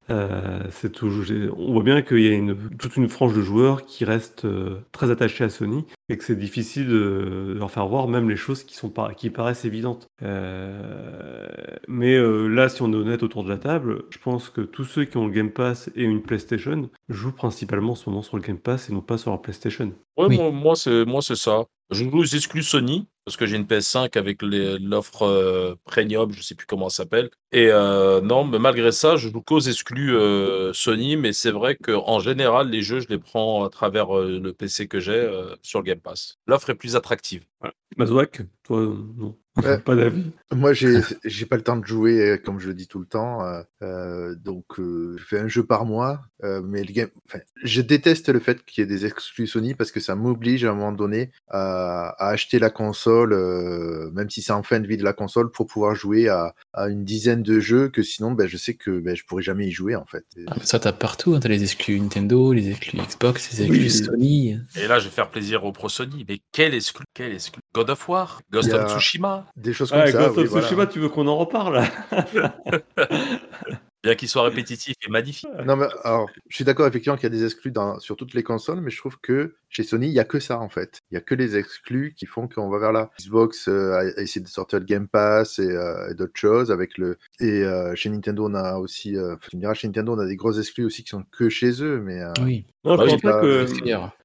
on voit bien qu'il y a toute une frange de joueurs qui restent euh, très attachés à Sony et que c'est difficile de, leur faire voir même les choses qui, sont par- qui paraissent évidentes. Euh, mais euh, là, si on est honnête autour de la table, je pense que tous ceux qui ont le Game Pass et une PlayStation jouent principalement en ce moment sur le Game Pass et non pas sur leur PlayStation. Ouais, Oui. moi, moi, c'est moi c'est ça. Je joue aux exclus Sony parce que j'ai une PS5 avec l'offre euh, premium, je sais plus comment ça s'appelle. Et euh, non, mais malgré ça, je joue qu'aux exclus euh, Sony, mais c'est vrai qu'en général, les jeux, je les prends à travers le PC que j'ai sur le Game Pass. L'offre est plus attractive. Mazouak, toi, euh, non. Ouais. pas d'avis. Moi, j'ai j'ai pas le temps de jouer, euh, comme je le dis tout le temps. euh, euh, donc, euh, je fais un jeu par mois. euh, mais le game, enfin, je déteste le fait qu'il y ait des exclus Sony parce que ça m'oblige à un moment donné à, à acheter la console, euh, même si c'est en fin de vie de la console, pour pouvoir jouer à, à une dizaine de jeux que sinon, ben, je sais que ben, je pourrais jamais y jouer en fait. Ah, mais ça, t'as partout. hein. T'as les exclus Nintendo, les exclus Xbox, les exclus Oui. Sony. Et là, je vais faire plaisir aux pro Sony. Mais quel exclu Quel exclu God of War Ghost of Tsushima Des choses comme Ah, ça. Ghost oui, of voilà. Tsushima, tu veux qu'on en reparle Bien qu'il soit répétitif et magnifique. Non, mais alors, je suis d'accord effectivement qu'il y a des exclus dans, sur toutes les consoles, mais je trouve que chez Sony, il n'y a que ça en fait. Il n'y a que les exclus qui font qu'on va vers là. Xbox euh, a, a essayé de sortir le Game Pass et, euh, et d'autres choses avec le. Et euh, chez Nintendo, on a aussi. euh, tu me diras, chez Nintendo, on a des gros exclus aussi qui sont que chez eux, mais. euh, Oui, Non, je Ah oui, pense pas que.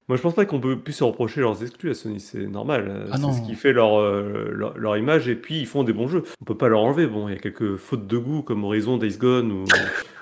Moi, je pense pas qu'on peut plus se reprocher leurs exclus à Sony, c'est normal. euh, Ah c'est ce qui fait leur, euh, leur, leur image, et puis ils font des bons jeux. On peut pas leur enlever. Bon, il y a quelques fautes de goût comme Horizon, Days Gone, ou...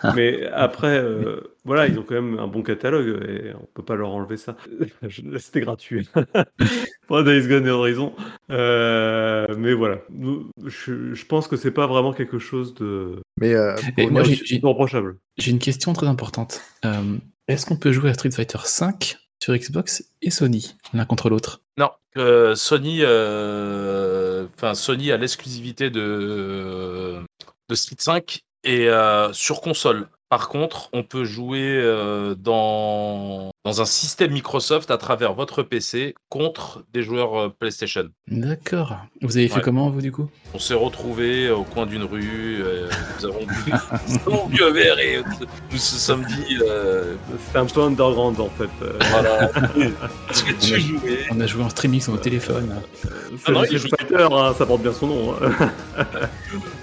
mais après, euh, voilà, ils ont quand même un bon catalogue, et on peut pas leur enlever ça. C'était gratuit. Pour Days Gone et Horizon. Euh, mais voilà, Nous- je, je pense que c'est pas vraiment quelque chose de, Mais euh, moi, j'ai- reprochable. J'ai une question très importante. Euh, Est-ce qu'on peut jouer à Street Fighter V sur Xbox et Sony, l'un contre l'autre? Non, euh, Sony, euh, enfin Sony a l'exclusivité de de Street 5 et euh, sur console. Par contre, on peut jouer euh, dans dans un système Microsoft à travers votre PC contre des joueurs euh, PlayStation. D'accord. Vous avez fait Ouais. comment, vous, du coup? On s'est retrouvés au coin d'une rue, euh, nous avons bu, nous avons bu un verre et euh, nous ce samedi, euh, C'était un peu underground en fait. Euh, voilà. Que tu jouais On a joué en streaming sur nos téléphones. C'est non, le il Fighter, hein, ça porte bien son nom. hein.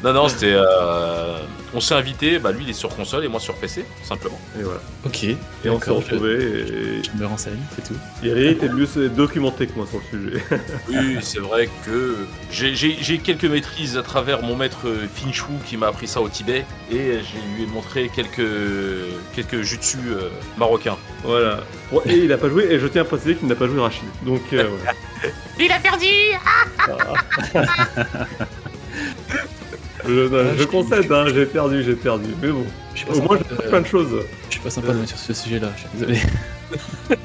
Non, non, c'était. euh, On s'est invité, bah lui il est sur console et moi sur PC, tout simplement. Et voilà. Ok. Et on s'est retrouvés. Je me renseigne, c'est tout. Iri était mieux documenté que moi sur le sujet. Oui, c'est vrai que j'ai- quelques maîtrises à travers mon maître Finchou qui m'a appris ça au Tibet et je lui ai montré quelques, quelques jutsu euh, marocains. voilà. Et il a pas joué, et je tiens à préciser qu'il n'a pas joué Rachid. Donc euh. Il a perdu Je, non, je concède, hein, j'ai perdu, j'ai perdu. Mais bon, au moins j'ai fait plein de choses. je suis pas sympa de mettre sur ce sujet-là, je suis désolé.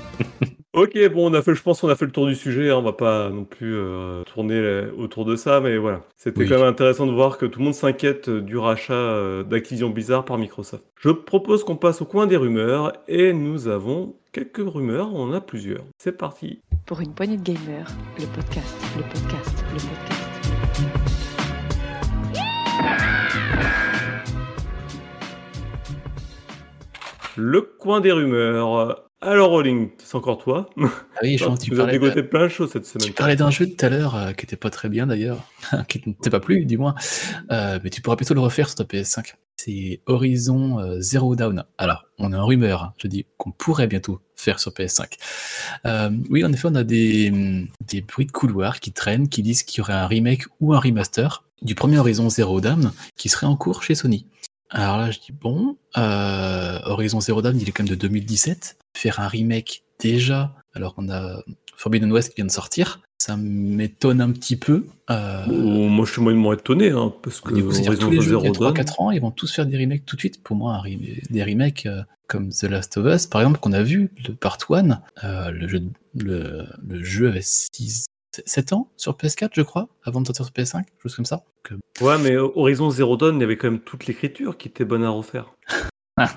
Ok, bon, on a fait, je pense qu'on a fait le tour du sujet. hein, on va pas non plus euh, tourner autour de ça, mais voilà. C'était Oui. quand même intéressant de voir que tout le monde s'inquiète euh, du rachat euh, d'Activision Blizzard par Microsoft. Je propose qu'on passe au coin des rumeurs et nous avons quelques rumeurs. On en a plusieurs. C'est parti. Pour une poignée de gamers, le podcast, le podcast, le podcast. Le coin des rumeurs. Alors, Rolling, c'est encore toi. Ah oui, je que tu Vous avez dégoté plein de choses cette tu semaine. parlais d'un jeu tout à l'heure euh, qui était pas très bien d'ailleurs, qui ne t'est pas plu du moins, Euh, mais tu pourras plutôt le refaire sur ta PS5. C'est Horizon euh, Zero Dawn. Alors, on a en rumeur, hein, je dis qu'on pourrait bientôt faire sur PS5. Euh, oui, en effet, on a des, hum, des bruits de couloir qui traînent, qui disent qu'il y aurait un remake ou un remaster du premier Horizon Zero Dawn qui serait en cours chez Sony. Alors là, je dis bon, euh, Horizon Zero Dawn, il est quand même de 2017. Faire un remake déjà, alors qu'on a Forbidden West qui vient de sortir, ça m'étonne un petit peu. Euh, Oh, moi, je suis moyennement étonné, hein, parce que coup, Horizon tous Zero il y a Dawn- 3-4 ans, ils vont tous faire des remakes tout de suite. Pour moi, rem- des remakes euh, comme The Last of Us, par exemple, qu'on a vu, le Part 1, euh, le, jeu, le, le jeu avait 6, 7 ans sur PS4, je crois, avant de sortir sur PS5, chose comme ça. Donc, Ouais, mais Horizon Zero Dawn, il y avait quand même toute l'écriture qui était bonne à refaire. Ah.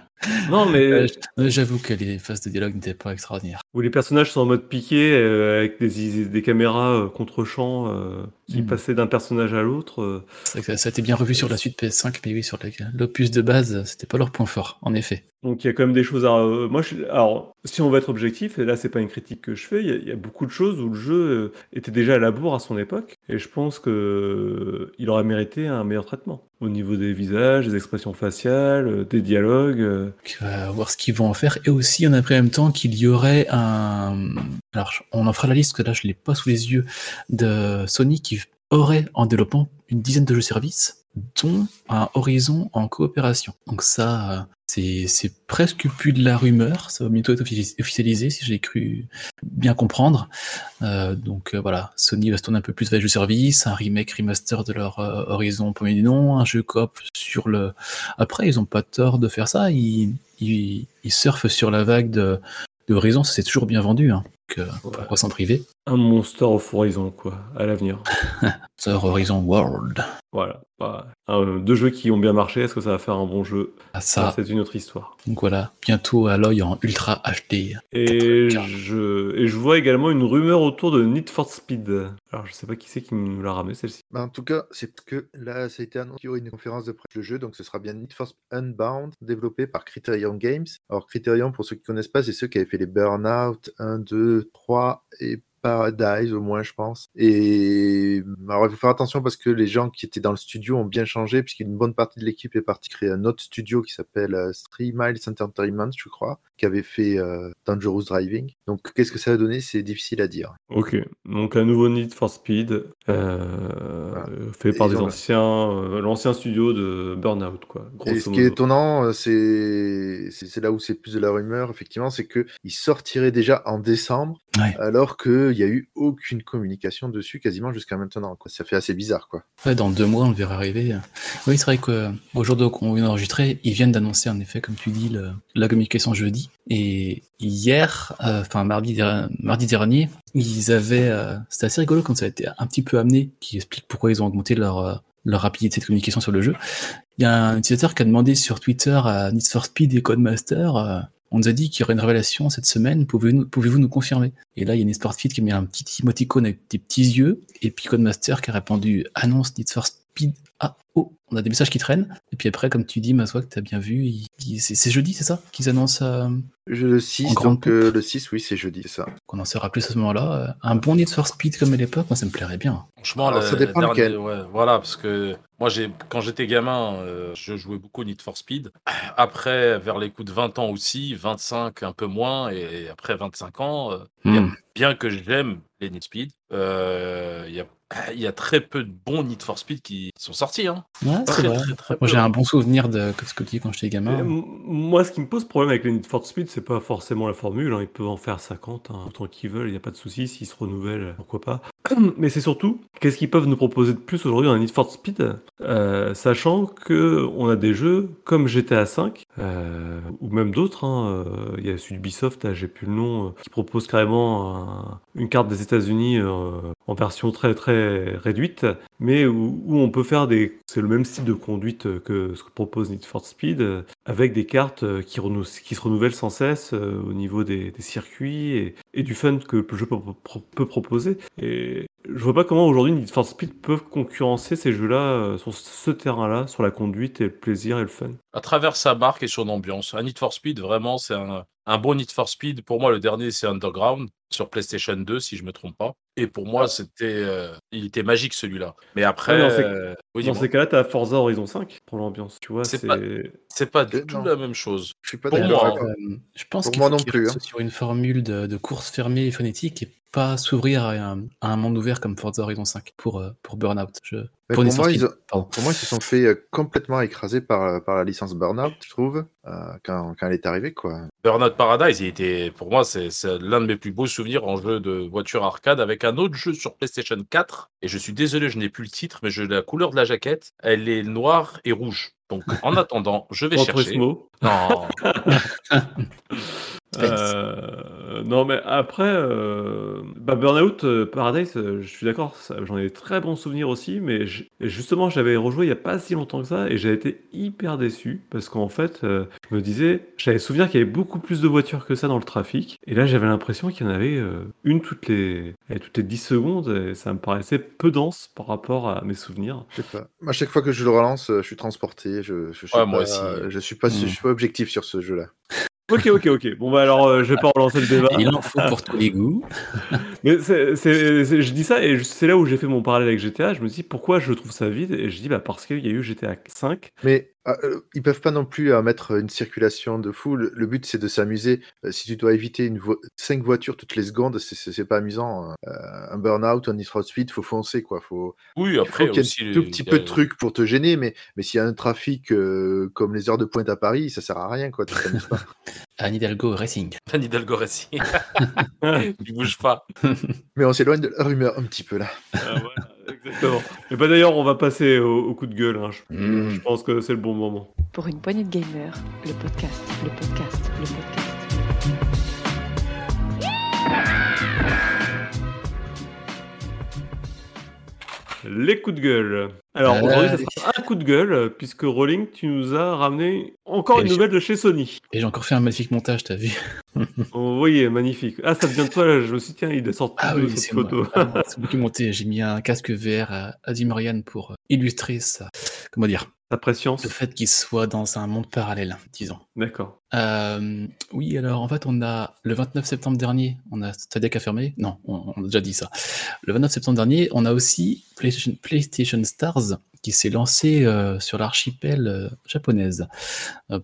non, mais euh, euh, J'avoue que les phases de dialogue n'étaient pas extraordinaires. où les personnages sont en mode piqué, euh, avec des, des caméras euh, contre-champ euh, qui Mhm. passaient d'un personnage à l'autre. euh. Ça, ça a été bien revu sur la suite PS5, mais oui, sur l'opus de base, c'était pas leur point fort, en effet. Donc il y a quand même des choses à. euh, moi, je... alors, si on veut être objectif, et là, c'est pas une critique que je fais, il y, a- il y a beaucoup de choses où le jeu euh, était déjà à la bourre à son époque, et je pense que il aurait mérité un meilleur traitement au niveau des visages, des expressions faciales, des dialogues. Donc, on va voir ce qu'ils vont en faire. Et aussi, on a pris en même temps qu'il y aurait un. Alors, on en fera la liste, que là, je l'ai pas sous les yeux, de Sony qui aurait en développement une dizaine de jeux services, dont un Horizon en coopération. Donc, ça, c'est c'est presque plus de la rumeur. Ça va bientôt être offici- officialisé, si j'ai cru bien comprendre. Euh, donc, euh, voilà, Sony va se tourner un peu plus vers les jeux services, un remake, remaster de leur euh, Horizon premier du nom, un jeu coop sur le après, ils ont pas tort de faire ça. Ils, surfent sur la vague de, de Horizon. Ça s'est toujours bien vendu. Hein. Donc, euh, Ouais. pourquoi s'en priver? Un Monster of Horizon, quoi, à l'avenir. Sur Horizon World. Voilà. Bah, un- deux jeux qui ont bien marché, est-ce que ça va faire un bon jeu? Ah, Ça, c'est une autre histoire. Donc voilà, bientôt à l'œil en Ultra HD. Et 84. je, et je vois également une rumeur autour de Need for Speed. Alors, je sais pas qui c'est qui nous l'a ramené, celle-ci. Bah, en tout cas, c'est que là, ça a été annoncé qu'il y aurait une conférence de presse le jeu, donc ce sera bien Need for Speed Unbound, développé par Criterion Games. Alors, Criterion, pour ceux qui connaissent pas, c'est ceux qui avaient fait les Burnout 1, 2, 3 et Paradise, au moins, je pense. Et alors, il faut faire attention parce que les gens qui étaient dans le studio ont bien changé, puisqu'une bonne partie de l'équipe est partie créer un autre studio qui s'appelle euh, Three Miles Entertainment, je crois, qui avait fait euh, Dangerous Driving. Donc qu'est-ce que ça a donné? C'est difficile à dire. Ok, donc un nouveau Need for Speed euh, fait par Et des ils ont- anciens, euh, l'ancien studio de Burnout, quoi. Et ce qui est étonnant, c'est là où c'est plus de la rumeur, effectivement, c'est qu'il sortirait déjà en décembre, Ouais. alors qu'il n'y a eu aucune communication dessus quasiment jusqu'à maintenant. Quoi. Ça fait assez bizarre, quoi. Ouais, dans deux mois, on le verra arriver. Oui, c'est vrai qu'aujourd'hui qu'on vient d'enregistrer, ils viennent d'annoncer en effet, comme tu dis, le- la communication jeudi. Et hier, euh, enfin mardi, der- mardi dernier, ils avaient. euh, C'était assez rigolo quand ça a été un petit peu amené, qui explique pourquoi ils ont augmenté leur, euh, leur rapidité de communication sur le jeu. Il y a un utilisateur qui a demandé sur Twitter à Need for Speed et Codemaster. On nous a dit qu'il y aurait une révélation cette semaine, pouvez-vous pouvez nous confirmer? Et là, il y a for Speed qui a mis un petit emoticône avec des petits yeux, et puis Codemaster qui a répondu annonce Need for Speed. Ah, oh, on a des messages qui traînent. Et puis après, comme tu dis, Maswak, t'as bien vu, il- il- c'est c'est jeudi, c'est ça Qu'ils annoncent, euh, Je, le 6, En grande donc euh, le 6, oui, c'est jeudi, c'est ça. qu'on en saura plus à ce moment-là. euh, un bon Need for Speed comme à l'époque, moi ça me plairait bien. Franchement, Alors, le- ça dépend le dernier- lequel. ouais, voilà, parce que moi, j'ai, quand j'étais gamin, euh, je jouais beaucoup au Need for Speed. Après, vers les coups de 20 ans aussi, 25 un peu moins, et après 25 ans, euh, Hmm. bien que j'aime les Need Speed, euh, il y, a, il y a très peu de bons Need for Speed qui sont sortis. Hein. Ouais, c'est Très, vrai. très, très Moi j'ai un bon souvenir de ce que tu dis quand j'étais gamin. m- moi, ce qui me pose problème avec les Need for Speed, c'est pas forcément la formule. hein. Ils peuvent en faire 50, hein, autant qu'ils veulent. Il n'y a pas de souci. S'ils se renouvellent, pourquoi pas. Mais c'est surtout, qu'est-ce qu'ils peuvent nous proposer de plus aujourd'hui dans les Need for Speed? Euh, Sachant que on a des jeux comme GTA V, euh, ou même d'autres. hein, euh, Il y a celui d'Ubisoft, j'ai plus le nom, euh, qui propose carrément un- une carte des États-Unis euh, en version très très réduite, mais où, on peut faire des. C'est le même style de conduite que ce que propose Need for Speed, euh, avec des cartes euh, qui, qui se renouvellent sans cesse au niveau des, des circuits et, du fun que le jeu peut, pro- peut proposer. Et je vois pas comment aujourd'hui Need for Speed peuvent concurrencer ces jeux-là sur ce terrain-là, sur la conduite et le plaisir et le fun. À travers sa marque et son ambiance. Un Need for Speed, vraiment, c'est un, un bon Need for Speed. Pour moi, le dernier, c'est Underground sur PlayStation 2, si je me trompe pas. Et pour moi, c'était, euh, il était magique celui-là. Mais après, Ouais, dans ces- euh, oui, Dans ces cas-là, t'as Forza Horizon 5 pour l'ambiance, tu vois. C'est C'est pas- c'est pas du tout non. la même chose. Je suis pas Pour d'accord. moi. Euh, je pense Pour qu'il moi faut non plus, restent sur une formule de, de course fermée et phonétique et pas s'ouvrir à un, à un monde ouvert comme Forza Horizon 5 pour, euh, pour Burnout. Je, pour moi, ils ont-. Pour moi, ils se sont fait complètement écraser par, par la licence Burnout, je trouve, euh, quand, quand elle est arrivée, quoi. Burnout Paradise, il était, pour moi, c'est c'est l'un de mes plus beaux souvenirs en jeu de voiture arcade avec un autre jeu sur PlayStation 4. Et je suis désolé, je n'ai plus le titre, mais je, la couleur de la jaquette, elle est noire et rouge. Donc, en attendant, je vais chercher. Non, Euh, non, mais après, euh, bah, Burnout euh, Paradise, euh, je suis d'accord, j'en ai très bons souvenirs aussi, mais justement, j'avais rejoué il n'y a pas si longtemps que ça et j'ai été hyper déçu parce qu'en fait, euh, je me disais, j'avais souvenir qu'il y avait beaucoup plus de voitures que ça dans le trafic et là, j'avais l'impression qu'il y en avait euh, une toutes les, allez, toutes les 10 secondes et ça me paraissait peu dense par rapport à mes souvenirs. Je sais pas. À chaque fois que je le relance, je suis transporté. Je, je, suis Ouais, pas, moi aussi. Je suis pas, Mm. je suis pas objectif sur ce jeu-là. Ok, ok, ok. Bon, bah alors, euh, je vais pas relancer le débat. Il en faut pour tous les goûts. Mais c'est, c'est- c'est- je dis ça et c'est là où j'ai fait mon parallèle avec GTA. Je me dis pourquoi je trouve ça vide? Et je dis bah parce qu'il y a eu GTA 5. Mais ah, euh, ils peuvent pas non plus euh, mettre une circulation de fou. Le, but, c'est de s'amuser. Euh, si tu dois éviter une vo- cinq voitures toutes les secondes, c'est- pas amusant. Euh, un burn-out, un for Speed, faut foncer, quoi. Faut, oui, il faut après qu'il y ait un tout petit peu de trucs pour te gêner, mais, mais s'il y a un trafic euh, comme les heures de pointe à Paris, ça sert à rien, quoi. Tu pas. Anne Hidalgo Racing. Anne Hidalgo Racing. Il bouge pas. Mais on s'éloigne de la rumeur un petit peu là. Ah, voilà, exactement. Et bah d'ailleurs on va passer au, au coup de gueule. hein. Je, Mm. je pense que c'est le bon moment. Pour une poignée de gamers, le podcast, le podcast, le podcast. Les coups de gueule. Alors Euh, aujourd'hui ça sera un coup de gueule puisque Rolling tu nous as ramené encore Et une nouvelle de chez Sony. Et j'ai encore fait un magnifique montage, t'as vu Oh, oui, magnifique. Ah ça vient de toi là. Je me suis dit tiens il a sorti Ah de oui, cette c'est photo. Ah, C'est ai monté. J'ai mis un casque VR à, à Dimorian pour euh, illustrer ça. Comment dire Ta préscience. Le fait qu'il soit dans un monde parallèle, disons. D'accord. Euh, oui, alors en fait, on a le 29 septembre dernier, on a Stadia qui a fermé. Non, on, on a déjà dit ça. Le 29 septembre dernier, on a aussi PlayStation, PlayStation Stars qui s'est lancé euh, sur l'archipel euh, japonaise.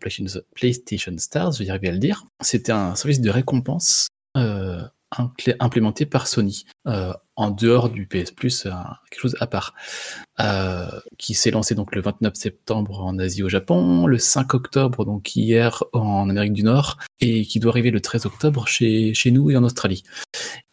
PlayStation, PlayStation Stars, je vais y arriver à le dire. C'était un service de récompense implémenté par Sony, euh, en dehors du PS Plus, euh, quelque chose à part, euh, qui s'est lancé donc le 29 septembre en Asie au Japon, le 5 octobre donc hier en Amérique du Nord, et qui doit arriver le 13 octobre chez, chez nous et en Australie.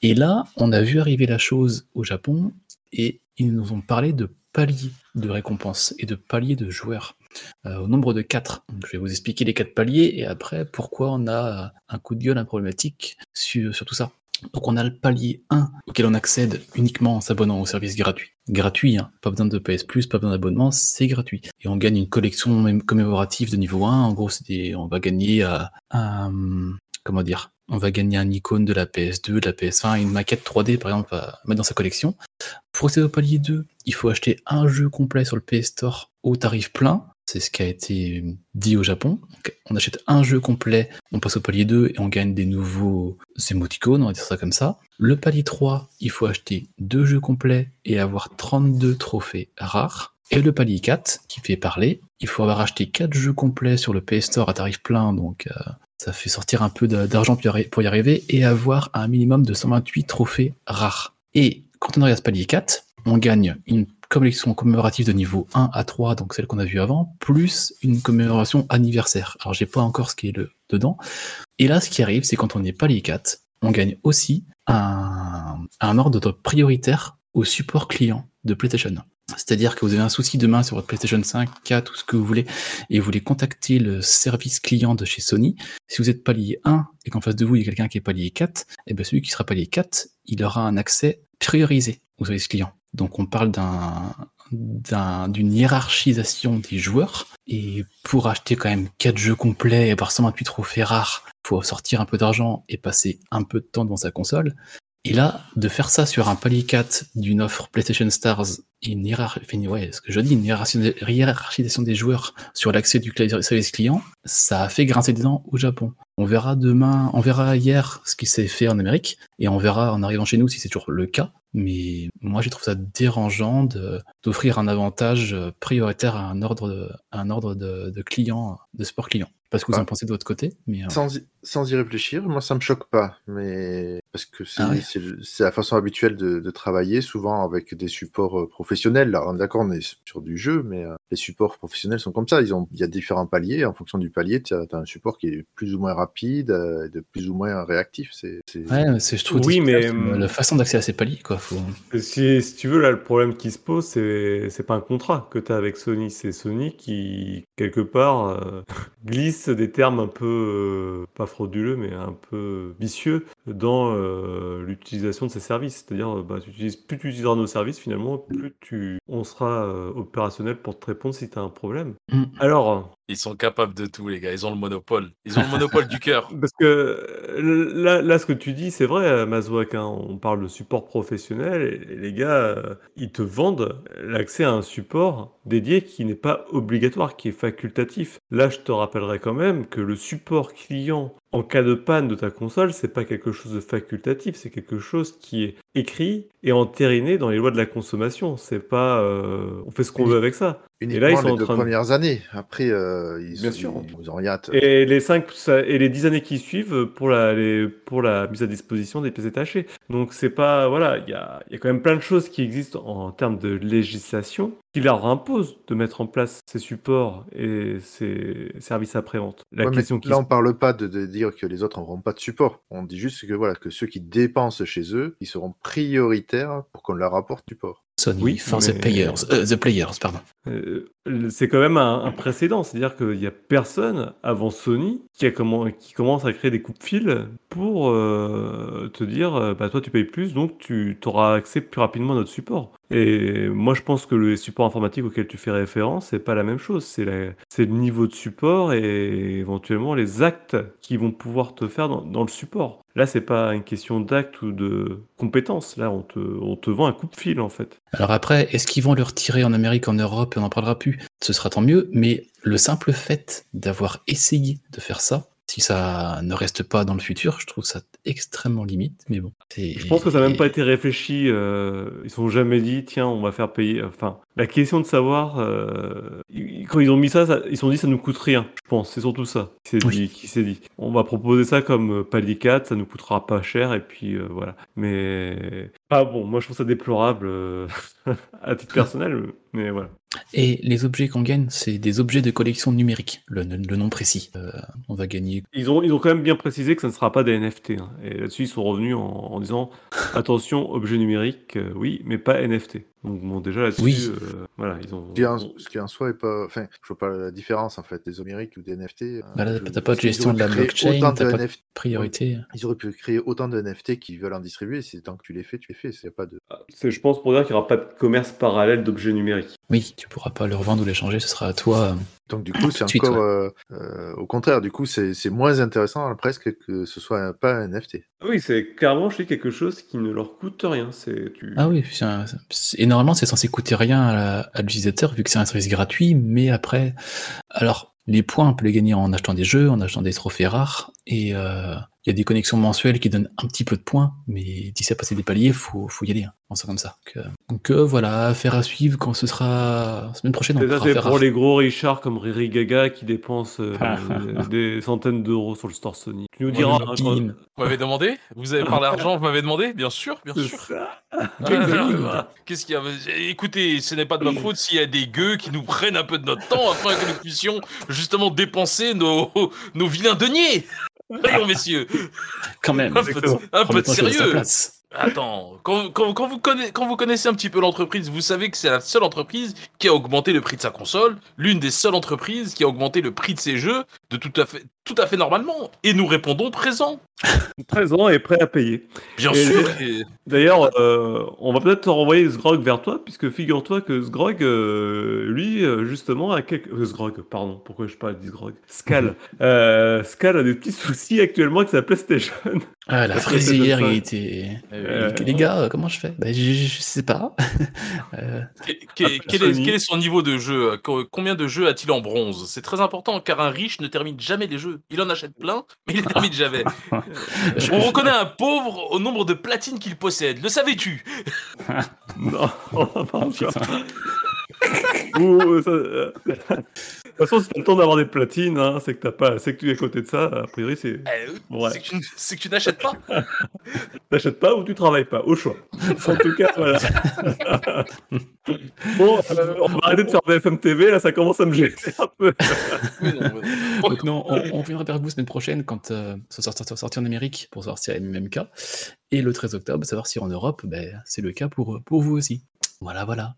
Et là, on a vu arriver la chose au Japon, et ils nous ont parlé de paliers de récompenses et de paliers de joueurs. au nombre de 4. Je vais vous expliquer les quatre paliers et après pourquoi on a un coup de gueule, un problématique sur, sur tout ça. Donc on a le palier 1 auquel on accède uniquement en s'abonnant au service gratuit. Gratuit, hein, pas besoin de PS+, pas besoin d'abonnement, c'est gratuit. Et on gagne une collection commémorative de niveau 1. En gros, des- on va gagner un, comment dire, on va gagner un icône de la PS2, de la PS1, une maquette 3D par exemple à mettre dans sa collection. Pour accéder au palier 2, il faut acheter un jeu complet sur le PS Store au tarif plein. C'est ce qui a été dit au Japon. On achète un jeu complet, on passe au palier 2 et on gagne des nouveaux émoticônes, on va dire ça comme ça. Le palier 3, il faut acheter deux jeux complets et avoir 32 trophées rares. Et le palier 4, qui fait parler, il faut avoir acheté 4 jeux complets sur le PS Store à tarif plein, donc euh, ça fait sortir un peu d'argent pour y arriver, et avoir un minimum de 128 trophées rares. Et quand on arrive à ce palier 4, on gagne une collection commémorative de niveau 1 à 3, donc celle qu'on a vue avant, plus une commémoration anniversaire. Alors j'ai pas encore ce qui est dedans. Et là, ce qui arrive, c'est quand on est palier 4, on gagne aussi un, ordre prioritaire au support client de PlayStation. C'est-à-dire que vous avez un souci demain sur votre PlayStation 5, 4, tout ce que vous voulez, et vous voulez contacter le service client de chez Sony. Si vous êtes palier 1 et qu'en face de vous, il y a quelqu'un qui est palier 4, et bien celui qui sera palier 4, il aura un accès priorisé au service client. Donc on parle d'un d'un- d'une hiérarchisation des joueurs. Et pour acheter quand même 4 jeux complets et avoir 128 trophées rares, faut sortir un peu d'argent et passer un peu de temps devant sa console. Et là, de faire ça sur un palier 4 d'une offre PlayStation Stars et une une hiérarchis- hiérarchisation des joueurs sur l'accès du service client, ça a fait grincer des dents au Japon. On verra demain, on verra hier ce qui s'est fait en Amérique, et on verra en arrivant chez nous si c'est toujours le cas. Mais moi, j'ai trouvé ça dérangeant de- d'offrir un avantage euh, prioritaire à un ordre de, à un ordre de, de clients, de sport client. Parce que vous en pensez de votre côté, mais euh, Sans sans y réfléchir, moi ça me choque pas, mais parce que c'est Ah ouais. la façon habituelle de, de travailler, souvent avec des supports euh, professionnels. Là, on est d'accord, on est sur du jeu, mais euh, les supports professionnels sont comme ça. Ils ont, il y a différents paliers. En fonction du palier, tu as, un support qui est plus ou moins rapide, euh, de plus ou moins réactif. C'est ouais, je trouve Oui, mais, la façon d'accès à ces paliers, quoi. Faut... Si, si tu veux, là, le problème qui se pose, c'est c'est pas un contrat que tu as avec Sony. C'est Sony qui, quelque part, euh, glisse des termes un peu, euh, pas frauduleux, mais un peu vicieux dans euh, l'utilisation de ces services. C'est-à-dire, euh, bah, tu utilises, plus tu utiliseras nos services, finalement, plus tu, on sera euh, opérationnel pour te répondre si tu as un problème. Mm. Alors, Ils sont capables de tout, les gars. Ils ont le monopole. Ils ont le monopole du cœur. Parce que là, là, ce que tu dis, c'est vrai, Mazouak, hein, on parle de support professionnel, et les gars, euh, ils te vendent l'accès à un support dédié qui n'est pas obligatoire, qui est facultatif. Là, je te rappellerai quand même que le support client en cas de panne de ta console, c'est pas quelque chose de facultatif, c'est quelque chose qui est écrit et entériné dans les lois de la consommation. C'est pas, euh, on fait ce qu'on veut avec ça. uniquement ils sont les en deux train de- premières années. Après, euh, ils, Bien ils- sûr. ils ont rien. à Et les 5 et les 10 années qui suivent pour la, les- pour la mise à disposition des PC tachés. Donc c'est pas voilà, il y a, y a quand même plein de choses qui existent en, termes de législation qui leur imposent de mettre en place ces supports et ces services après-vente. La Ouais, question qui là, on parle pas de, de dire que les autres n'auront pas de support. On dit juste que voilà que ceux qui dépensent chez eux, ils seront prioritaires pour qu'on leur apporte du support. Sony Oui, mais- the players, euh, the players, pardon. Euh, c'est quand même un, un précédent, c'est-à-dire qu'il n'y a personne avant Sony qui, a comment, qui commence à créer des coups de fil pour euh, te dire euh, bah, toi tu payes plus donc tu auras accès plus rapidement à notre support. Et moi je pense que le support informatique auquel tu fais référence, c'est pas la même chose, c'est le niveau de support et éventuellement les actes qui vont pouvoir te faire dans, le support. Là, c'est pas une question d'acte ou de compétence. Là, on te, on te vend un coup de fil en fait. Alors après, est-ce qu'ils vont le retirer en Amérique, en Europe, on n'en parlera plus Ce sera tant mieux, mais le simple fait d'avoir essayé de faire ça, si ça ne reste pas dans le futur, je trouve ça extrêmement limite, mais bon. Je pense que ça n'a même pas été réfléchi. euh, ils sont jamais dit, tiens, on va faire payer. Enfin, la question de savoir, euh, quand ils ont mis ça, ça- ils se sont dit, ça nous coûte rien. Je pense, c'est surtout ça qui s'est Oui. dit. On va proposer ça comme euh, palier 4, ça nous coûtera pas cher, et puis euh, voilà. Mais, ah bon, moi je trouve ça déplorable à titre personnel, mais voilà. Et les objets qu'on gagne, c'est des objets de collection numérique, le, le nom précis. Euh, on va gagner. Ils ont, ils ont quand même bien précisé que ça ne sera pas des NFT. hein. Et là-dessus, ils sont revenus en, en disant attention, objet numérique, euh, oui, mais pas NFT. Donc, bon, déjà là-dessus, Oui. euh, voilà, ils ont. Ce qui, en, ce qui en soi est pas. Enfin, je vois pas la différence en fait des numériques ou des NFT. Bah là, je- t'as pas de gestion de la blockchain, t'as pas de- Priorité. Ils auraient pu créer autant de NFT qui veulent en distribuer. C'est tant que tu les fais, tu les fais. C'est pas de. C'est, je pense, pour dire qu'il n'y aura pas de commerce parallèle d'objets numériques. Oui, tu pourras pas le revendre ou l'échanger, ce sera à toi. Donc du coup, c'est encore euh, euh, au contraire. Du coup, c'est moins intéressant hein, presque que ce soit un- pas un NFT. Ah Oui, c'est clairement, sais, quelque chose qui ne leur coûte rien. C'est, tu... Ah oui, c'est un- c'est- et normalement c'est censé coûter rien à, l'utilisateur vu que c'est un service gratuit, mais après, alors les points on peut les gagner en achetant des jeux, en achetant des trophées rares, et euh, il y a des connexions mensuelles qui donnent un petit peu de points, mais d'ici à passer des paliers, faut, faut y aller, hein, on sent comme ça. Donc, euh, donc, euh, voilà, affaire à suivre quand ce sera semaine prochaine. C'est ça, c'est pour les gros Richards comme Riri Gaga qui dépensent euh, des centaines d'euros sur le store Sony. Tu nous diras. hein, Vous m'avez demandé Vous avez parlé d'argent, vous m'avez demandé Bien sûr, bien sûr. ça. Ah. Qu'est-ce qu'il y a Écoutez, ce n'est pas de ma faute s'il y a des gueux qui nous prennent un peu de notre temps afin que nous puissions justement dépenser nos, nos vilains deniers. Voyons, messieurs, Quand même. un peu de, un peu sérieux. Attends, quand, quand- quand vous connaissez, quand vous connaissez un petit peu l'entreprise, vous savez que c'est la seule entreprise qui a augmenté le prix de sa console, l'une des seules entreprises qui a augmenté le prix de ses jeux de tout à fait, tout à fait normalement. Et nous répondons présent. 13 ans et prêt à payer. Bien Et- sûr. et- D'ailleurs, euh, on va peut-être te renvoyer Sgrog vers toi, puisque figure-toi que Sgrog, euh, lui, euh, justement, a quelques... euh, Sgrog, pardon, pourquoi je parle de Sgrog Scal. Euh, Scal a des petits soucis actuellement avec sa PlayStation. Ah, la le il était. Euh, Les gars, euh, comment je fais? Bah, je, je- je sais pas. Euh, quel, est, Sony. quel est son niveau de jeu? Co- Combien de jeux a-t-il en bronze? C'est très important car un riche ne termine jamais les jeux. Il en achète plein, mais il les termine jamais. On reconnaît un pauvre au nombre de platines qu'il possède. Le savais-tu? Non, Oh, encore. putain. Ou, ça, euh, toute façon, si t'as le temps d'avoir des platines, hein, c'est que t'as pas, c'est que tu es à côté de ça. A priori, c'est Eh Ouais. C'est que tu, n'achètes pas. t'achètes pas ou tu travailles pas, au choix. En tout cas, voilà. bon, euh, on va arrêter de faire BFM TV. Là, ça commence à me gêner un peu. Oui, non, mais- Donc non, on, on reviendra vers vous semaine prochaine quand euh, ça sort- sort- sortir en Amérique pour savoir si c'est le même cas. Et le 13 octobre, savoir si en Europe, ben, c'est le cas pour, pour vous aussi. Voilà, voilà.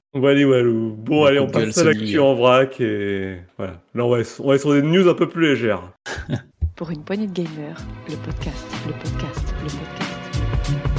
Bon, Le allez, on passe à l'actu en vrac et voilà. Là, on va, être- on va être sur des news un peu plus légères. Pour une poignée de gamers, le podcast, le podcast, le podcast.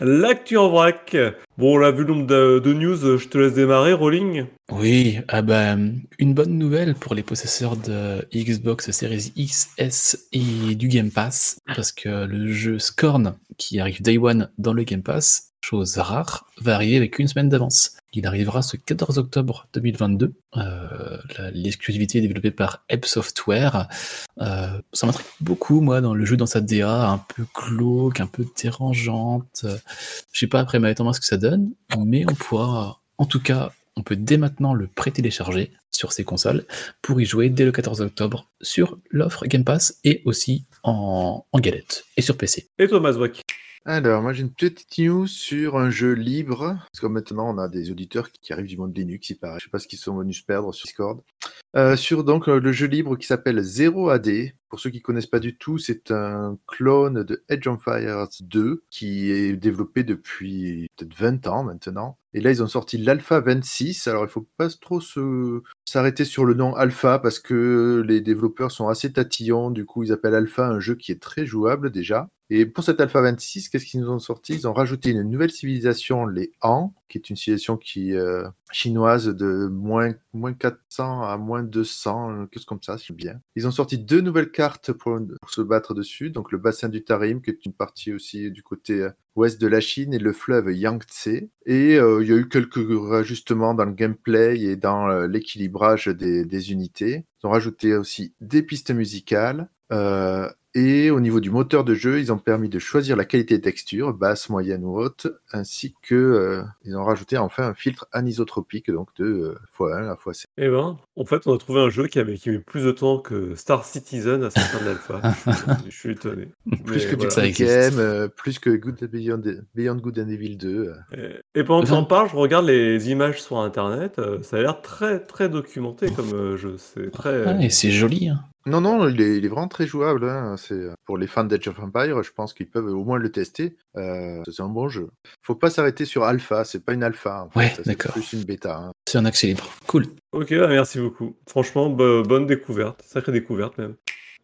L'actu en vrac. Bon, on a vu le nombre de, news. Je te laisse démarrer, Rolling. Oui, ah ben, une bonne nouvelle pour les possesseurs de Xbox Series X, S et du Game Pass, parce que le jeu Scorn, qui arrive Day One dans le Game Pass, chose rare, va arriver avec une semaine d'avance. Il arrivera ce 14 octobre 2022. Euh, L'exclusivité est développée par Ebb Software. Euh, ça m'intrigue beaucoup, moi, dans le jeu dans sa DA, un peu glauque, un peu dérangeante. Je sais pas après ma ce que ça donne, mais on pourra, en tout cas, on peut dès maintenant le pré-télécharger sur ses consoles pour y jouer dès le 14 octobre sur l'offre Game Pass et aussi en, en galette et sur PC. Et toi, Mazouak Alors, moi j'ai une petite news sur un jeu libre, parce que maintenant on a des auditeurs qui arrivent du monde Linux, il paraît. Je sais pas ce qu'ils sont venus se perdre sur Discord. Euh, sur donc euh, le jeu libre qui s'appelle 0AD. Pour ceux qui connaissent pas du tout, c'est un clone de Edge of Empires 2 qui est développé depuis peut-être 20 ans maintenant. Et là, ils ont sorti l'Alpha 26. Alors, il faut pas trop s'arrêter sur le nom Alpha parce que les développeurs sont assez tatillons. Du coup, ils appellent Alpha un jeu qui est très jouable déjà. Et pour cette Alpha 26, qu'est-ce qu'ils nous ont sorti? Ils ont rajouté une nouvelle civilisation, les Han, qui est une civilisation qui, euh, chinoise de moins, moins 400 à moins 200, euh, quelque chose comme ça, c'est bien. Ils ont sorti deux nouvelles cartes pour, pour se battre dessus. Donc le bassin du Tarim, qui est une partie aussi du côté euh, ouest de la Chine, et le fleuve Yangtze. Et euh, il y a eu quelques ajustements dans le gameplay et dans euh, l'équilibrage des, des unités. Ils ont rajouté aussi des pistes musicales. Euh, et au niveau du moteur de jeu, ils ont permis de choisir la qualité de texture, basse, moyenne ou haute, ainsi que euh, ils ont rajouté enfin un filtre anisotropique, donc de euh, x1 à x7. Eh ben, en fait, on a trouvé un jeu qui avait qui met plus de temps que Star Citizen à fin de l'alpha. je, je suis étonné. Plus Mais que du voilà. Game, euh, plus que Good Beyond, Beyond Good and Evil 2. euh. Et- Et pendant que j'en parle, je regarde les images sur internet. euh, Ça a l'air très très documenté comme euh, jeu. C'est très. Ouais, et c'est joli. hein. Non, non, il est, il est vraiment très jouable. hein. C'est euh, pour les fans d'Age of Empire, je pense qu'ils peuvent au moins le tester. Euh, c'est un bon jeu. Faut pas s'arrêter sur alpha. C'est pas une alpha. En fait. Ouais, Ça, c'est d'accord. Plus une bêta. hein. C'est un accès libre. Cool. Ok, bah, merci beaucoup. Franchement, bo- bonne découverte, sacrée découverte même.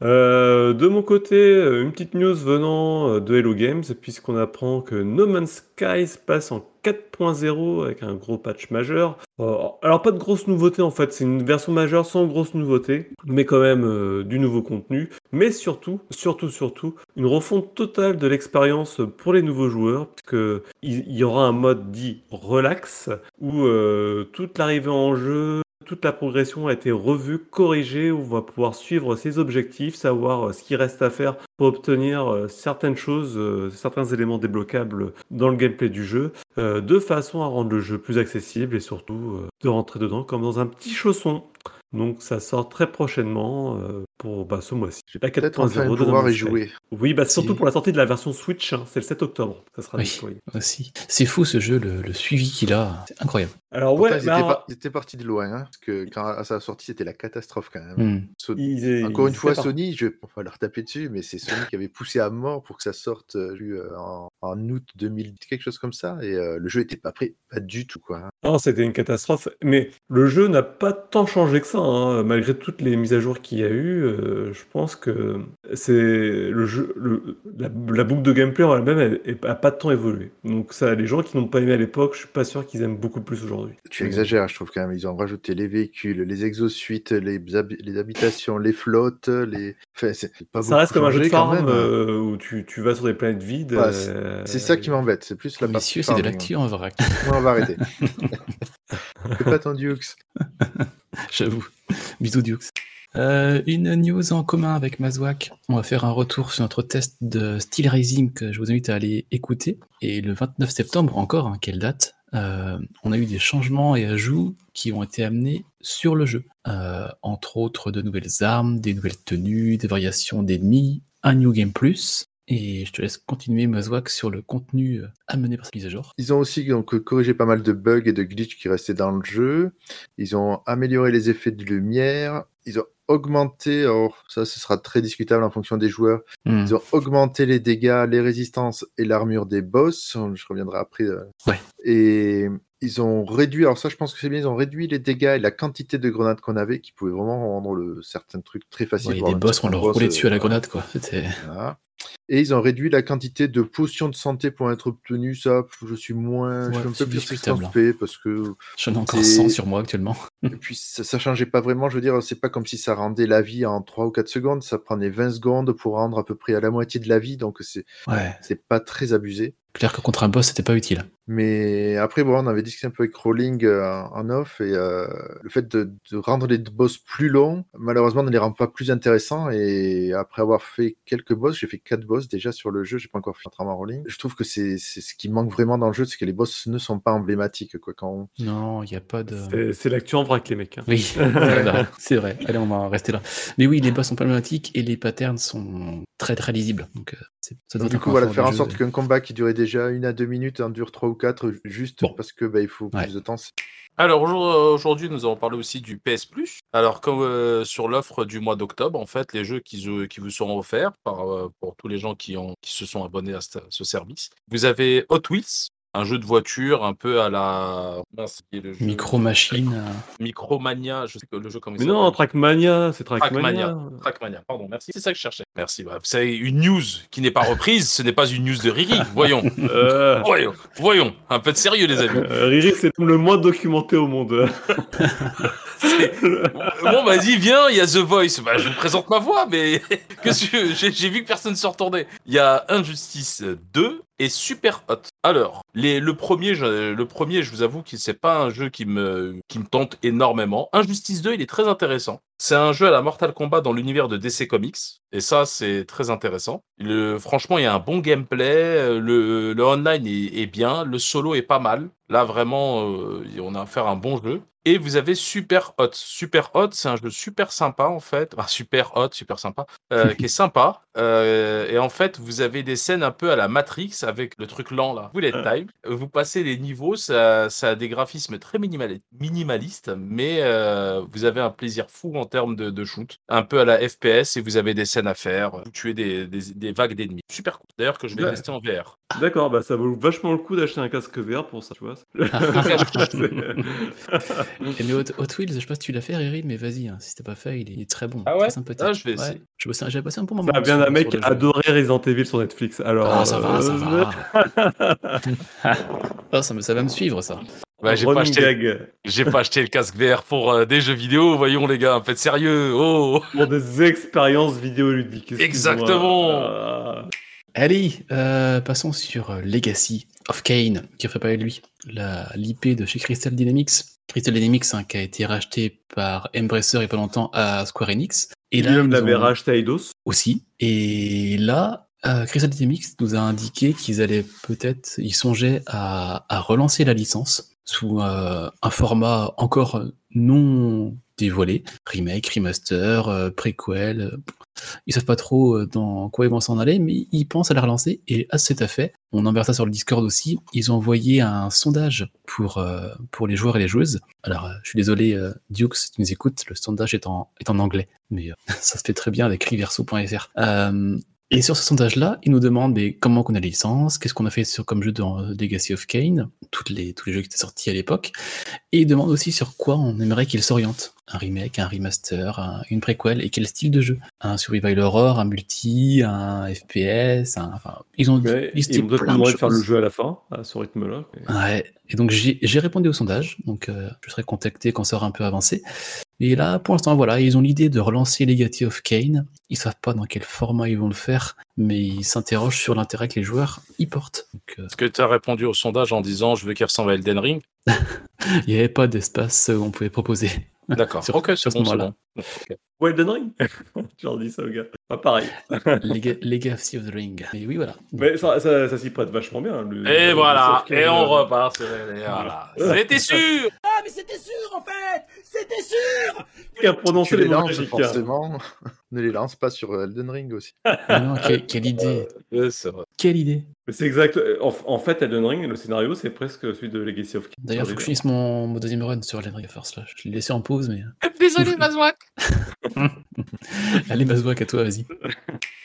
Euh, de mon côté, euh, une petite news venant euh, de Hello Games, puisqu'on apprend que No Man's Skies passe en 4.0 avec un gros patch majeur. Alors pas de grosses nouveautés en fait, c'est une version majeure sans grosses nouveautés, mais quand même du nouveau contenu. Mais surtout, surtout, surtout, une refonte totale de l'expérience pour les nouveaux joueurs, puisque il il y aura un mode dit relax, où toute l'arrivée en jeu toute la progression a été revue, corrigée, où on va pouvoir suivre ses objectifs, savoir euh, ce qui reste à faire pour obtenir euh, certaines choses, euh, certains éléments débloquables dans le gameplay du jeu, de façon à rendre le jeu plus accessible et surtout de rentrer dedans comme dans un petit chausson. Donc ça sort très prochainement euh, pour bah, ce mois-ci. Peut-être enfin 4.0 de pouvoir y jouer. Oui, bah surtout pour la sortie de la version Switch, hein, c'est le 7 octobre, ça sera Oui. Aussi. C'est fou ce jeu, le, le suivi qu'il a. C'est incroyable. Alors Pourtant, ouais, ils, mais étaient alors, par- ils étaient partis de loin. hein, parce que quand à sa sortie, c'était la catastrophe quand même. Hmm. So- ils- Encore une fois, Sony, je on va leur taper dessus, mais c'est Sony qui avait poussé à mort pour que ça sorte euh, euh, en, en août 2000, quelque chose comme ça, et euh, le jeu était pas prêt, pas du tout quoi. hein. Non, c'était une catastrophe. Mais le jeu n'a pas tant changé que ça, hein. malgré toutes les mises à jour qu'il y a eu. euh, je pense que c'est le jeu, le- la, la boucle de gameplay en elle-même, elle, elle a pas tant évolué. Donc ça, les gens qui n'ont pas aimé à l'époque, je suis pas sûr qu'ils aiment beaucoup plus aujourd'hui. Tu exagères, je trouve quand même. Ils ont rajouté les véhicules, les exosuites, les, habi- les habitations, les flottes, les. Enfin, c'est c'est pas Ça reste comme un jeu de farm même, hein. euh, où tu, tu vas sur des planètes vides. Ouais, c'est- euh, C'est ça qui m'embête. C'est plus la. Messieurs, c'est de l'actu en vrac. hein. Ouais, on va arrêter. Fais pas ton Dukes. J'avoue. Bisous, Dukes. Euh, une news en commun avec Mazwak. On va faire un retour sur notre test de Steel Racing que je vous invite à aller écouter. Et le 29 septembre, encore, hein, quelle date? Euh, On a eu des changements et ajouts qui ont été amenés sur le jeu. Euh, entre autres, de nouvelles armes, des nouvelles tenues, des variations d'ennemis, un New Game Plus. Et je te laisse continuer, Mazwak, sur le contenu euh, amené par cette mise à jour. Ils ont aussi corrigé pas mal de bugs et de glitches qui restaient dans le jeu. Ils ont amélioré les effets de lumière. Ils ont augmenté, alors ça ce sera très discutable en fonction des joueurs, Hmm. ils ont augmenté les dégâts, les résistances et l'armure des boss. Je reviendrai après. euh. Ouais. Et ils ont réduit, alors ça je pense que c'est bien, ils ont réduit les dégâts et la quantité de grenades qu'on avait qui pouvaient vraiment rendre le, certains trucs très faciles. Ouais, même boss, on leur roulait euh, dessus à la voilà. grenade, quoi. C'était. Voilà. Et ils ont réduit la quantité de potions de santé pour être obtenues. Ça, je suis moins, je suis un peu plus discutable. circonspect parce que J'en ai encore C'est- 100 sur moi actuellement. et puis ça, ça changeait pas vraiment. Je veux dire, c'est pas comme si ça rendait la vie en 3 ou 4 secondes. Ça prenait 20 secondes pour rendre à peu près à la moitié de la vie, donc c'est Ouais. c'est pas très abusé. Clair que contre un boss, c'était pas utile. Mais après, bon, on avait discuté un peu avec Rowling euh, en off et euh, le fait de, de rendre les boss plus longs, malheureusement, ne les rend pas plus intéressants. Et après avoir fait quelques boss, j'ai fait quatre boss déjà sur le jeu, j'ai pas encore fait à Rowling. Je trouve que c'est c'est ce qui manque vraiment dans le jeu, c'est que les boss ne sont pas emblématiques. Quoi, quand on- Non, il n'y a pas de. C'est- l'actu en vrac, les mecs. hein. Oui, c'est vrai. Allez, on va rester là. Mais oui, les boss sont problématiques et les patterns sont très très lisibles. Donc, euh, c'est- ça doit Donc, du coup, voilà, faire en sorte qu'un combat qui durait déjà une à deux minutes en dure trois ou quatre, juste Bon. parce que bah, il faut Ouais. plus de temps. Alors aujourd- aujourd'hui, nous allons parler aussi du PS Plus. Alors comme euh, sur l'offre du mois d'octobre, en fait, les jeux qui, se- qui vous seront offerts par, euh, pour tous les gens qui, ont, qui se sont abonnés à ce service. Vous avez Hot Wheels, un jeu de voiture un peu à la Micro machine. euh, Micromania, je sais que le jeu comme Mais non. Trackmania, c'est Trackmania. Trackmania. Trackmania, pardon, merci. C'est ça que je cherchais. Merci. Bah, vous savez, une news qui n'est pas reprise, ce n'est pas une news de Riri. Voyons, Euh, voyons, voyons. Un peu de sérieux, les amis. euh, Riri, c'est le moins documenté au monde. C'est- Bon, vas-y, viens, il y a The Voice. Bah, je vous présente ma voix, mais que j'ai j'ai vu que personne ne se retournait. Il y a Injustice 2 Super Hot. Alors, le premier, je, le premier, je vous avoue que c'est pas un jeu qui me, qui me tente énormément. Injustice 2, il est très intéressant. C'est un jeu à la Mortal Kombat dans l'univers de DC Comics. Et ça, c'est très intéressant. Le, franchement, il y a un bon gameplay. euh, Le, le online est, est bien. Le solo est pas mal. Là, vraiment, euh, on a affaire à un bon jeu. Et vous avez Super Hot. Super Hot, c'est un jeu super sympa en fait. Enfin, super hot, super sympa. euh, qui est sympa. Euh, et en fait, vous avez des scènes un peu à la Matrix avec le truc lent là. Bullet time. Vous passez les niveaux, ça, ça a des graphismes très minimali- minimalistes, mais euh, vous avez un plaisir fou en termes de, de shoot. Un peu à la FPS et vous avez des scènes à faire. Vous tuez des, des- des vagues d'ennemis. Super cool. D'ailleurs, que je vais Ouais. tester en VR. D'accord, bah ça vaut vachement le coup d'acheter un casque VR pour ça, tu vois. Et mais Hot, Hot Wheels, je sais pas si tu l'as fait, Riri, mais vas-y, hein, si t'as pas fait, il est très bon, Ah ouais? Très sympathique. Ah, je vais essayer. J'ai passé, j'ai passé un bon moment. Ça a bien sur- un mec jeu. adoré Resident Evil sur Netflix. Alors, Ah, ça va, ça euh, va. Ah, ça, me, ça va me suivre, ça. Ouais, j'ai pas acheté, gag j'ai pas acheté le casque VR pour euh, des jeux vidéo. Voyons les gars, faites sérieux. Oh. pour des expériences vidéoludiques. Exactement. Ah. Allez, euh, passons sur euh, Legacy of Kane, qui a fait parler de lui, la- l'IP de chez Crystal Dynamics. Crystal Dynamics, hein, qui a été racheté par Embracer il y a pas longtemps à Square Enix. Et là, là, ils l'avait ont- racheté à Eidos. aussi. Et là, euh, Crystal Dynamics nous a indiqué qu'ils allaient peut-être, ils songeaient à, à relancer la licence sous euh, un format encore non dévoilé, remake, remaster, euh, préquel. euh, Ils savent pas trop euh, dans quoi ils vont s'en aller, mais ils pensent à la relancer. Et à cet effet, on enverra ça sur le Discord aussi. Ils ont envoyé un sondage pour pour les joueurs et les joueuses. Alors, je suis désolé, Dukes, si tu nous écoutes, le sondage est en est en anglais, mais ça se fait très bien avec riverso.fr. Et sur ce sondage-là, ils nous demandent comment qu'on a les licences, qu'est-ce qu'on a fait sur, comme jeu dans euh, Legacy of Kane, tous les jeux qui étaient sortis à l'époque, et ils demandent aussi sur quoi on aimerait qu'ils s'orientent. Un remake, un remaster, un- une préquel, et quel style de jeu? Un survival horror, un multi, un FPS, un- enfin, ils ont Ouais, listé ils plein de de faire le jeu à la fin, à ce rythme-là. Ouais, et donc j'ai répondu au sondage, donc euh, je serai contacté quand ça aura un peu avancé. Et là, pour l'instant, voilà, ils ont l'idée de relancer Legacy of Kane. Ils savent pas dans quel format ils vont le faire, mais ils s'interrogent sur l'intérêt que les joueurs y portent. Euh, Est-ce que tu as répondu au sondage en disant je veux qu'il ressemble à Elden Ring? Il n'y avait pas d'espace où on pouvait proposer. D'accord. Sur- ok, sur c'est ce bon, bon. Ok. Ouais, Elden Ring Tu leur dis ça, au gars. Pas pareil. Lega- Legacy of the Ring. Mais oui, voilà. Mais ça, ça, ça s'y prête vachement bien. le- Et le- voilà, et on repart sur et voilà. C'était sûr Ah, mais c'était sûr en fait C'était sûr Qui a prononcé Tu les les mots lances magiques. forcément. ne les lance pas sur Elden Ring aussi. Mais non, quelle, quelle idée c'est vrai. Quelle idée c'est exact. En, en fait, Elden Ring, le scénario, c'est presque celui de Legacy of Kain. D'ailleurs, faut que je finisse mon, mon deuxième run sur Elden Ring Force là. Je l'ai laissé en pause, mais. Désolé, Mazouak Allez, Bazouak, à toi, vas-y.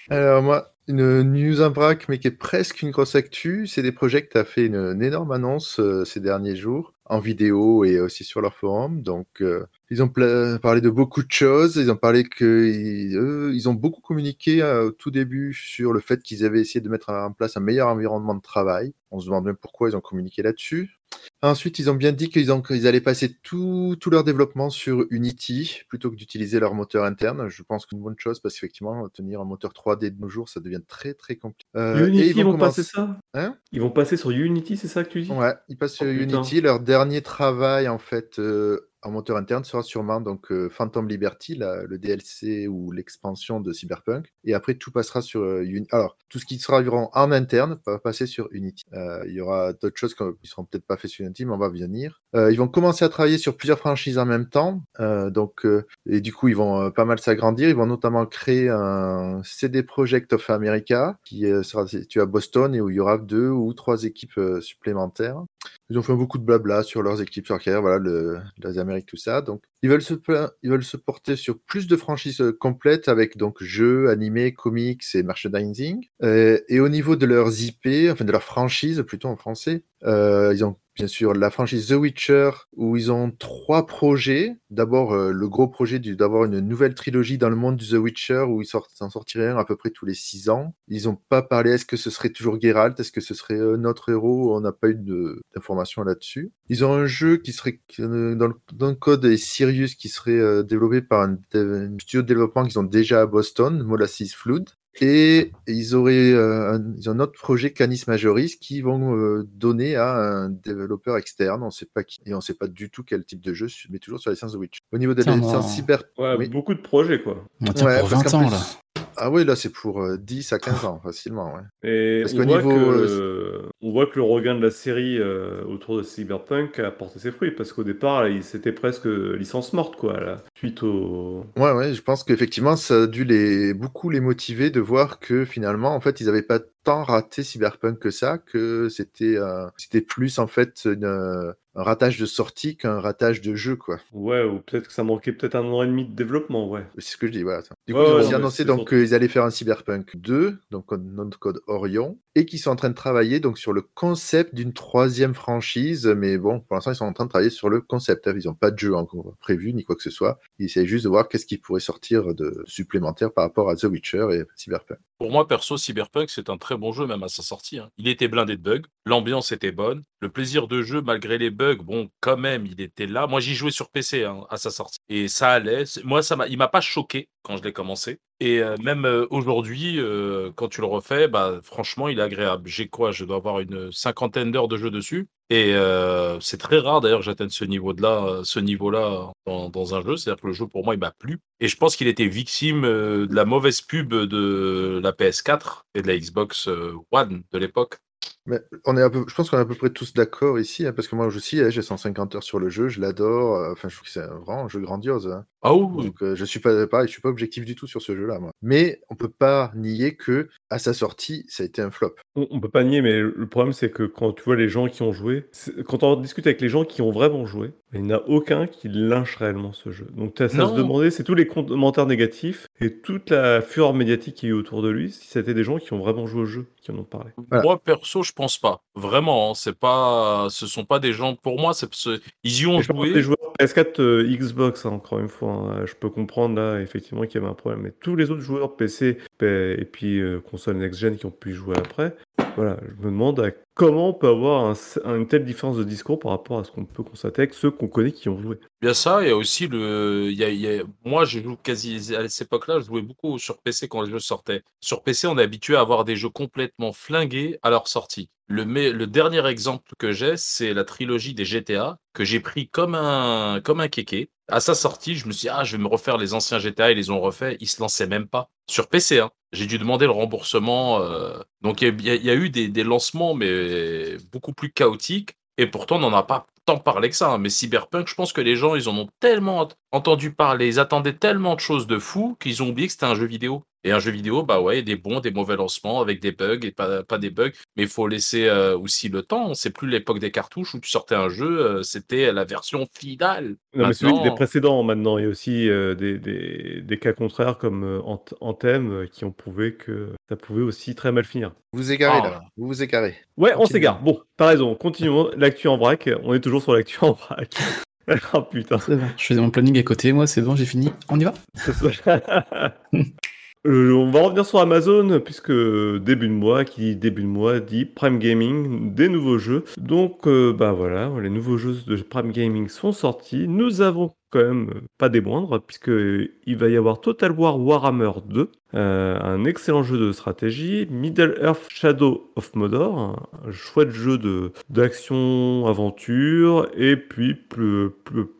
Alors moi, une news en vrac, mais qui est presque une grosse actu, c'est des projets qui a fait une, une énorme annonce euh, ces derniers jours, en vidéo et aussi sur leur forum. Donc, euh, ils ont parlé de beaucoup de choses. Ils ont parlé que ils, eux, ils ont beaucoup communiqué euh, au tout début sur le fait qu'ils avaient essayé de mettre en place un meilleur environnement de travail. On se demande même pourquoi ils ont communiqué là-dessus. Ensuite, ils ont bien dit qu'ils allaient passer tout, tout leur développement sur Unity plutôt que d'utiliser leur moteur interne. Je pense qu'une bonne chose parce qu'effectivement, tenir un moteur 3D de nos jours, ça devient très très compliqué. Euh, Unity, et ils vont, commencer- passer ça? Hein? Ils vont passer sur Unity, c'est ça que tu dis? Ouais, ils passent sur Oh, putain. Unity. Leur dernier travail, en fait, euh, en moteur interne sera sûrement donc euh, Phantom Liberty, le DLC ou l'expansion de Cyberpunk. Et après, tout passera sur euh, Unity. Alors, tout ce qui sera en interne va passer sur Unity. Euh, il y aura d'autres choses qui seront peut-être pas faites sur Unity, mais on va venir. Ils vont commencer à travailler sur plusieurs franchises en même temps. Donc, et du coup, ils vont euh, pas mal s'agrandir. Ils vont notamment créer un CD Projekt of America qui euh, sera situé à Boston et où il y aura deux ou trois équipes euh, supplémentaires. Ils ont fait beaucoup de blabla sur leurs équipes, sur leur carrière, voilà, le, les Amériques, tout ça. Donc, Ils veulent, se, ils veulent se porter sur plus de franchises euh, complètes avec donc jeux, animés, comics et merchandising. Euh, et au niveau de leurs IP, enfin de leurs franchises plutôt en français, euh, ils ont bien sûr la franchise The Witcher où ils ont trois projets. D'abord le gros projet d'avoir une nouvelle trilogie dans le monde du The Witcher où ils sortent, en sortiraient à peu près tous les six ans. Ils n'ont pas parlé est-ce que ce serait toujours Geralt, est-ce que ce serait notre héros, on n'a pas eu d'informations là-dessus. Ils ont un jeu qui serait dans le, dans le code est Sirius qui serait euh, développé par un, studio de développement qu'ils ont déjà à Boston, Molasses Flood. Et ils auraient euh, un, ils ont un autre projet Canis Majoris qui vont euh, donner à un développeur externe. On sait pas qui et on sait pas du tout quel type de jeu, mais toujours sur la licence The Witch. Au niveau de la licence cyber, Ouais, Oui. beaucoup de projets, quoi. On tient Ouais, pour parce 20 qu'en ans, plus- là. Ah oui là c'est pour euh, 10 à 15 ans facilement. Ouais. Et Parce on voit, niveau, que, euh, on voit que le regain de la série euh, autour de Cyberpunk a porté ses fruits, parce qu'au départ, c'était presque licence morte, quoi, là, suite au... Ouais, ouais, je pense qu'effectivement, ça a dû les, beaucoup les motiver de voir que finalement, en fait, ils n'avaient pas tant raté Cyberpunk que ça, que c'était euh, c'était plus en fait une, euh, un ratage de sortie qu'un ratage de jeu, quoi. Ouais, ou peut-être que ça manquait peut-être un an et demi de développement, ouais. C'est ce que je dis, voilà. Du coup, Ouais, ils ont ouais, non, annoncé donc qu'ils allaient faire un Cyberpunk 2, donc de code Orion, et qu'ils sont en train de travailler donc sur le concept d'une troisième franchise, mais bon, pour l'instant, ils sont en train de travailler sur le concept. hein. Ils n'ont pas de jeu encore prévu ni quoi que ce soit. Ils essayent juste de voir qu'est-ce qui pourrait sortir de supplémentaire par rapport à The Witcher et Cyberpunk. Pour moi, perso, Cyberpunk, c'est un très bon jeu, même à sa sortie. hein. Il était blindé de bugs, l'ambiance était bonne, le plaisir de jeu, malgré les bugs, bon, quand même, il était là. Moi, j'y jouais sur PC hein, à sa sortie. Et ça allait. Moi, ça m'a, il m'a pas choqué quand je l'ai commencé. Et euh, même euh, aujourd'hui, euh, quand tu le refais, bah, franchement, il est agréable. J'ai quoi? Je dois avoir une cinquantaine d'heures de jeu dessus. Et c'est très rare d'ailleurs que j'atteigne ce niveau-là, ce niveau-là dans, dans un jeu. C'est-à-dire que le jeu pour moi il m'a plu. Et je pense qu'il était victime de la mauvaise pub de la PS4 et de la Xbox One de l'époque. Mais on est un peu, je pense qu'on est à peu près tous d'accord ici, hein, parce que moi aussi, hein, j'ai 150 heures sur le jeu, je l'adore. euh, Enfin, je trouve que c'est vraiment un jeu grandiose. hein. Ah oui, Donc, euh, je suis pas pareil, je suis pas objectif du tout sur ce jeu-là, moi. Mais on peut pas nier que à sa sortie, ça a été un flop. On, on peut pas nier, mais le problème, c'est que quand tu vois les gens qui ont joué, quand on discute avec les gens qui ont vraiment joué, il n'y en a aucun qui lynche réellement ce jeu. Donc, t'as ça à se demander, c'est tous les commentaires négatifs et toute la fureur médiatique qui est autour de lui, si c'était des gens qui ont vraiment joué au jeu, qui en ont parlé. Voilà. Moi perso, je pense pas. Vraiment, hein, c'est pas, ce sont pas des gens. Pour moi, c'est, ils y ont Et joué. des joueurs PS4, euh, Xbox, hein, encore une fois. hein. Je peux comprendre là, effectivement, qu'il y avait un problème. Mais tous les autres joueurs PC et puis euh, console next-gen qui ont pu jouer après, voilà, je me demande comment on peut avoir un- une telle différence de discours par rapport à ce qu'on peut constater avec ceux qu'on connaît qui ont joué. Bien ça, il y a aussi le. Moi, je joue quasi à cette époque-là, je jouais beaucoup sur PC quand les jeux sortaient. Sur PC, on est habitué à avoir des jeux complètement flingués à leur sortie. Le, dernier exemple que j'ai, c'est la trilogie des GTA que j'ai pris comme un comme un kéké. À sa sortie, je me suis dit, ah, je vais me refaire les anciens GTA, ils les ont refaits. Ils se lançaient même pas. Sur PC, hein. J'ai dû demander le remboursement. euh, Donc, il y, a- eu des, lancements, mais beaucoup plus chaotiques. Et pourtant, on n'en a pas tant parlé que ça. hein. Mais Cyberpunk, je pense que les gens, ils en ont tellement ent- entendu parler, ils attendaient tellement de choses de fous qu'ils ont oublié que c'était un jeu vidéo. Et un jeu vidéo, bah ouais, il y a des bons, des mauvais lancements avec des bugs et pas, pas des bugs. Mais il faut laisser euh, aussi le temps. C'est plus l'époque des cartouches où tu sortais un jeu, euh, c'était la version finale. Non, mais celui Maintenant- des précédents maintenant, il y a aussi euh, des, des- des cas contraires comme euh, Ant- Anthem qui ont prouvé que ça pouvait aussi très mal finir. Vous vous égarez Ah. là, vous vous égarez. Ouais, on s'égare. Bon, t'as raison, continuons. L'actu en vrac, on est toujours sur l'actu en vrac. oh putain. C'est bon. Je faisais mon planning à côté, moi, c'est bon, j'ai fini. On y va? Euh, on va revenir sur Amazon, puisque début de mois, qui dit début de mois, dit Prime Gaming, des nouveaux jeux. Donc, euh, bah voilà, les nouveaux jeux de Prime Gaming sont sortis. Nous avons quand même euh, pas des moindres, puisque il va y avoir Total War Warhammer 2, euh, un excellent jeu de stratégie, Middle Earth Shadow of Mordor, un chouette jeu d'action aventure, et puis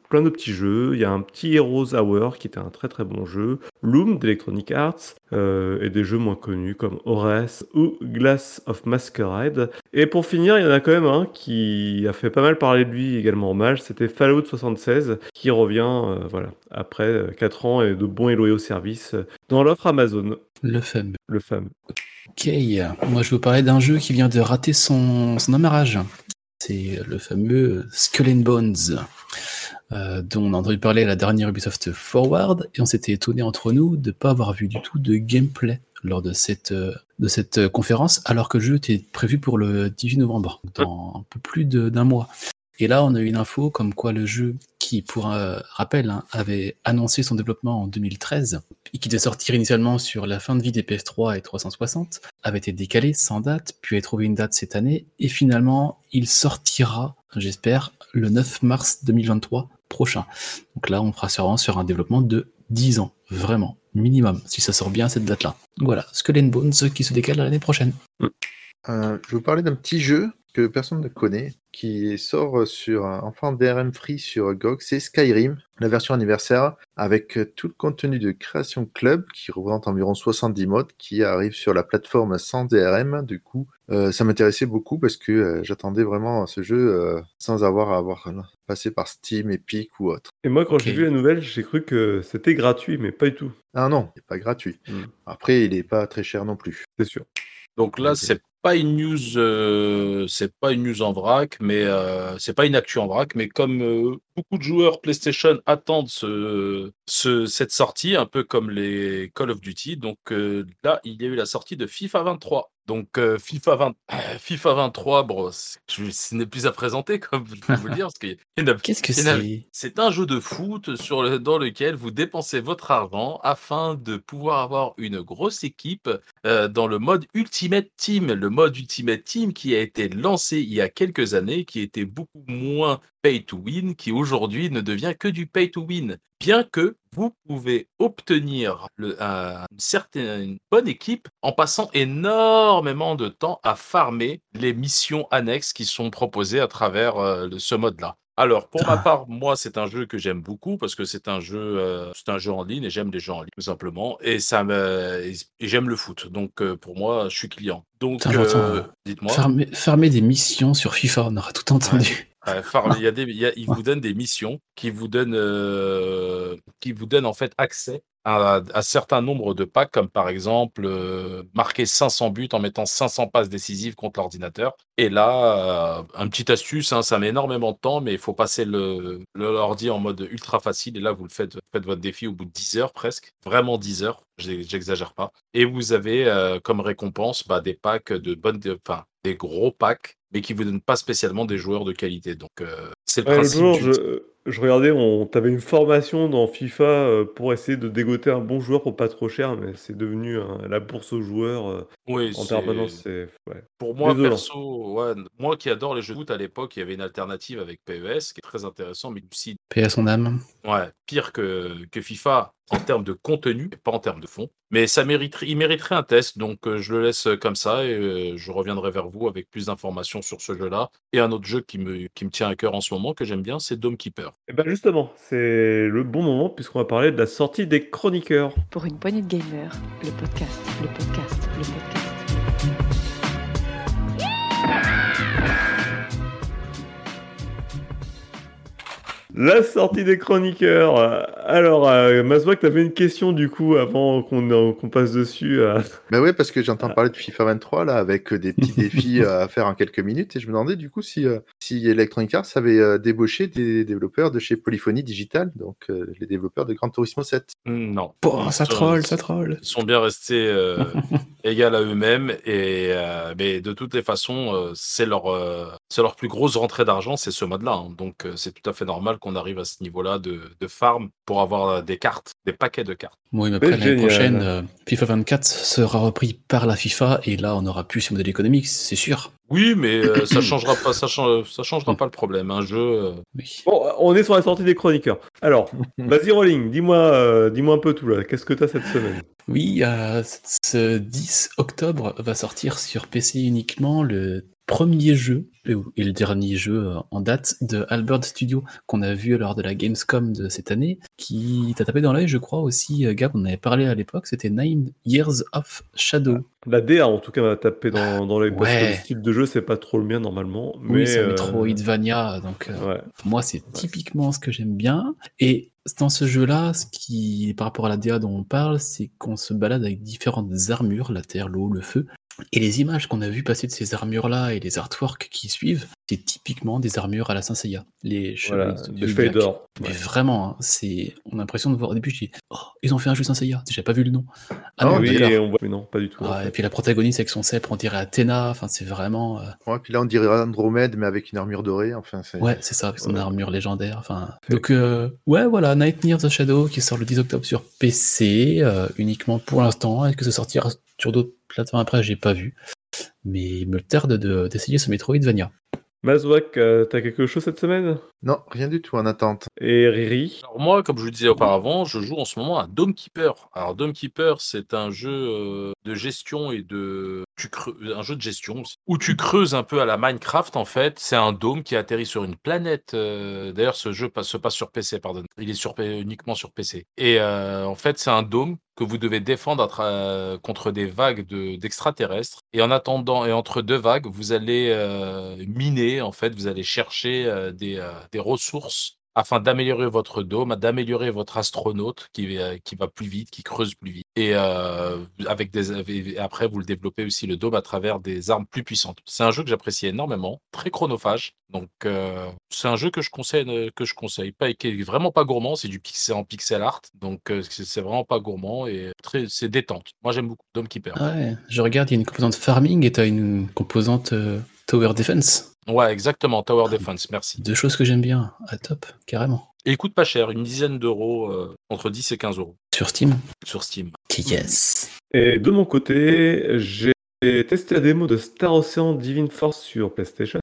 plein de petits jeux. Il y a un petit Heroes Hour qui était un très très bon jeu, Loom d'Electronic Arts, euh, et des jeux moins connus comme Ores ou Glass of Masquerade. Et pour finir, il y en a quand même un qui a fait pas mal parler de lui également en match, c'était Fallout 76, qui revient euh, voilà, après 4 ans et de bons et loyaux services euh, dans l'offre Amazon, Le fameux. le fameux. Ok, moi je veux parler d'un jeu qui vient de rater son, son amarrage. C'est le fameux Skull and Bones. euh, dont on a entendu parler à la dernière Ubisoft Forward, et on s'était étonné entre nous de ne pas avoir vu du tout de gameplay lors de cette, euh, de cette euh, conférence, alors que le jeu était prévu pour le 18 novembre, dans un peu plus d'un mois. Et là, on a eu une info comme quoi le jeu, qui, pour un rappel, hein, avait annoncé son développement en 2013, et qui devait sortir initialement sur la fin de vie des PS3 et 360, avait été décalé sans date, puis a trouvé une date cette année, et finalement, il sortira, j'espère, le 9 mars 2023 prochain. Donc là, on fera sûrement sur un développement de 10 ans, vraiment, minimum, si ça sort bien à cette date-là. Voilà, Skull and Bones qui se décale l'année prochaine. Euh, je vais vous parler d'un petit jeu que personne ne connaît, qui sort sur un- enfin en DRM free sur GOG, c'est Skyrim, la version anniversaire, avec euh, tout le contenu de Création Club, qui représente environ 70 modes, qui arrive sur la plateforme sans DRM. Du coup, euh, ça m'intéressait beaucoup parce que euh, j'attendais vraiment ce jeu euh, sans avoir à avoir passé par Steam, Epic ou autre. Et moi, quand j'ai vu la nouvelle, j'ai cru que c'était gratuit, mais pas du tout. Ah non, il n'est pas gratuit. Mm. Après, il n'est pas très cher non plus. C'est sûr. Donc là, c'est pas une news, euh, c'est pas une news en vrac, mais euh, c'est pas une actu en vrac, mais comme euh, beaucoup de joueurs PlayStation attendent ce, ce- cette sortie, un peu comme les Call of Duty, donc euh, là, il y a eu la sortie de FIFA 23. Donc euh, FIFA 20, FIFA 23, bro, c'est- je ce n'est plus à présenter, comme je peux vous le dire, Qu'est-ce que c'est? C'est un jeu de foot sur le- dans lequel vous dépensez votre argent afin de pouvoir avoir une grosse équipe euh, dans le mode Ultimate Team. Le mode Ultimate Team qui a été lancé il y a quelques années, qui était beaucoup moins pay to win, qui aujourd'hui ne devient que du pay to win. Bien que vous pouvez obtenir le- un- une certaine bonne équipe en passant énormément de temps à farmer les missions annexes qui sont proposées à travers euh, ce mode-là. Alors, pour ma Ah. part, moi, c'est un jeu que j'aime beaucoup parce que c'est un jeu, euh, c'est un jeu en ligne et j'aime les jeux en ligne, tout simplement. Et ça me, et et j'aime le foot. Donc, euh, pour moi, je suis client. Donc, euh, euh, dites-moi. Farmer, farmer des missions sur FIFA, on aura tout entendu. Ouais, il y a des, il y a- il vous donne des missions qui vous donnent, qui vous donnent en fait accès un certain nombre de packs, comme par exemple euh, marquer 500 buts en mettant 500 passes décisives contre l'ordinateur. Et là, euh, un petit astuce, hein, ça met énormément de temps, mais il faut passer le, l'ordi en mode ultra facile. Et là, vous le faites, faites votre défi au bout de 10 heures presque, vraiment 10 heures, j'exagère pas. Et vous avez euh, comme récompense bah, des packs de bonnes, enfin des gros packs, mais qui vous donnent pas spécialement des joueurs de qualité. Donc euh, c'est le Ouais, principe. jour, du- je, je regardais, on t'avait une formation dans FIFA euh, pour essayer de dégoter un bon joueur pour pas trop cher, mais c'est devenu la bourse aux joueurs euh, Oui, en c'est- permanence. Ouais. Pour moi, Désolant. perso, ouais, moi qui adore les jeux de foot à l'époque, il y avait une alternative avec PES qui est très intéressant, mais aussi à son âme. ouais, pire que, que FIFA en termes de contenu, pas en termes de fond. Mais ça mériterait, il mériterait un test, donc euh, je le laisse comme ça et euh, je reviendrai vers vous avec plus d'informations sur ce jeu-là. Et un autre jeu qui me, qui me tient à cœur en ce moment, que j'aime bien, c'est Dome Keeper. Et ben justement, c'est le bon moment puisqu'on va parler de la sortie des chroniqueurs. Pour une poignée de gamers, le podcast, le podcast, le podcast. La sortie des chroniqueurs. Alors, euh, Mazouak, t'avais une question du coup avant qu'on euh, qu'on passe dessus. euh. Ben ouais, parce que j'entends parler de FIFA 23 là, avec euh, des petits défis euh, à faire en quelques minutes, et je me demandais du coup si, euh, si Electronic Arts avait euh, débauché des développeurs de chez Polyphony Digital, donc euh, les développeurs de Gran Turismo 7. Hmm, Non. Bon, ça troll, ça troll. Ils sont bien restés égales à eux-mêmes et euh, mais de toutes les façons, euh, c'est leur euh, c'est leur plus grosse rentrée d'argent, c'est ce mode-là. hein. Donc euh, c'est tout à fait normal qu'on arrive à ce niveau-là de, de farm pour avoir des cartes, des paquets de cartes. Bon, mais après, l'année prochaine, euh, FIFA 24 sera repris par la FIFA et là, on n'aura plus ce modèle économique, c'est sûr. Oui, mais euh, ça changera pas, ça, change- ça changera pas le problème. Un jeu, euh, Oui. Bon, on est sur la sortie des chroniqueurs. Alors, vas-y Rolling, dis-moi euh, dis-moi un peu tout là. Qu'est-ce que t'as cette semaine? Oui, euh, ce 10 octobre va sortir sur PC uniquement le premier jeu et le dernier jeu euh, en date de Albert Studio qu'on a vu lors de la Gamescom de cette année, qui t'a tapé dans l'œil, je crois aussi, euh, Gab, on avait parlé à l'époque, c'était Nine Years of Shadow. La DA en tout cas m'a tapé dans, dans les parce que le style de jeu c'est pas trop le mien normalement. Mais, oui, c'est euh, Metroidvania, donc euh, Ouais. moi c'est typiquement ce que j'aime bien. Et dans ce jeu-là, ce qui, par rapport à la DA dont on parle, c'est qu'on se balade avec différentes armures, la terre, l'eau, le feu, Et les images qu'on a vu passer de ces armures-là et les artworks qui suivent, c'est typiquement des armures à la Saint Seiya. Les Voilà, cheveux cheveux d'or. Mais vraiment, hein, c'est, on a l'impression de voir au début, je dis, oh, ils ont fait un jeu Saint Seiya, j'ai pas vu le nom. Ah, non, oui, d'accord. et on voit... mais non, pas du tout. en Ouais, fait. et puis la protagoniste avec son sceptre, on dirait Athéna, enfin c'est vraiment... euh, Ouais, puis là, on dirait Andromède, mais avec une armure dorée. Enfin, c'est... Ouais, c'est ça, avec son Ouais. armure légendaire. Enfin, donc, euh, ouais, voilà, Night Near the Shadow qui sort le 10 octobre sur PC, euh, uniquement pour l'instant. Est-ce que ça sortira sur d'autres plateformes après J'ai pas vu. Mais il me tarde de- d'essayer ce Metroidvania. Mazouak, euh, t'as quelque chose cette semaine? Non, rien du tout en attente. Et Riri? Alors moi, comme je le disais auparavant, je joue en ce moment à Dome Keeper. Alors Dome Keeper, c'est un jeu euh, de gestion et de tu creux- un jeu de gestion aussi, où tu creuses un peu à la Minecraft en fait. C'est un dôme qui atterrit sur une planète. euh, D'ailleurs, ce jeu passe, se passe sur PC, pardon. Il est sur, P- uniquement sur PC. Et euh, en fait, c'est un dôme que vous devez défendre contre des vagues de- d'extraterrestres. et en attendant, et entre deux vagues, vous allez euh, miner, en fait, vous allez chercher euh, euh, des ressources afin d'améliorer votre dôme, d'améliorer votre astronaute qui, euh, qui va plus vite, qui creuse plus vite. Et euh, avec des, après, vous le développez aussi le dôme à travers des armes plus puissantes. C'est un jeu que j'apprécie énormément, très chronophage. Donc, euh, c'est un jeu que je conseille, que je conseille pas, qui vraiment pas gourmand. C'est du pixel en pixel art, donc c'est vraiment pas gourmand et c'est détente. Moi, j'aime beaucoup Dome Keeper. Ouais, je regarde, il y a une composante farming et t'as une composante tower defense. Ouais, exactement. Tower Ah. Defense, merci. Deux choses que j'aime bien. Ah, top, carrément. Et il coûte pas cher, une dizaine d'euros, euh, entre 10 et 15 euros Sur Steam. sur Steam. Yes. Et de mon côté, j'ai testé la démo de Star Ocean Divine Force sur PlayStation,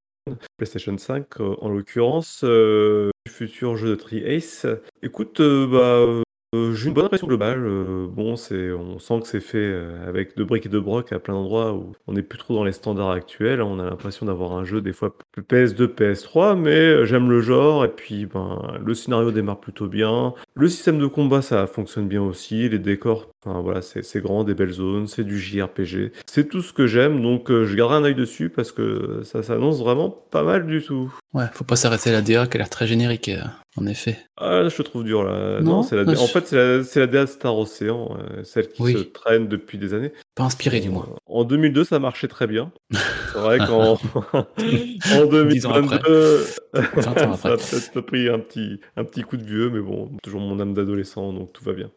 PlayStation 5 euh, en l'occurrence, euh, futur jeu de Tri Ace. Écoute, euh, bah, euh, j'ai une bonne impression globale. euh, bon, c'est, on sent que c'est fait euh, avec de briques et de broc à plein d'endroits où on n'est plus trop dans les standards actuels. On a l'impression d'avoir un jeu des fois plus PS2, PS3, mais j'aime le genre et puis ben, le scénario démarre plutôt bien. Le système de combat, ça fonctionne bien aussi. Les décors, enfin voilà, c'est grand, des belles zones, c'est du JRPG. C'est tout ce que j'aime, donc je garderai un œil dessus parce que ça s'annonce vraiment pas mal du tout. Ouais, faut pas s'arrêter à la DA qui a l'air très générique, en effet. Ah, je trouve dur là. Non, Non, c'est la, ah, en je- fait, c'est la, c'est la DA Star Ocean, euh, celle qui Oui. se traîne depuis des années. Pas inspiré, du moins. En 2002, ça marchait très bien. C'est vrai qu'en en Dix ans après. 2022, 20 ans ça a peut-être pris un petit, un petit coup de vieux, mais bon, toujours mon âme d'adolescent, donc tout va bien.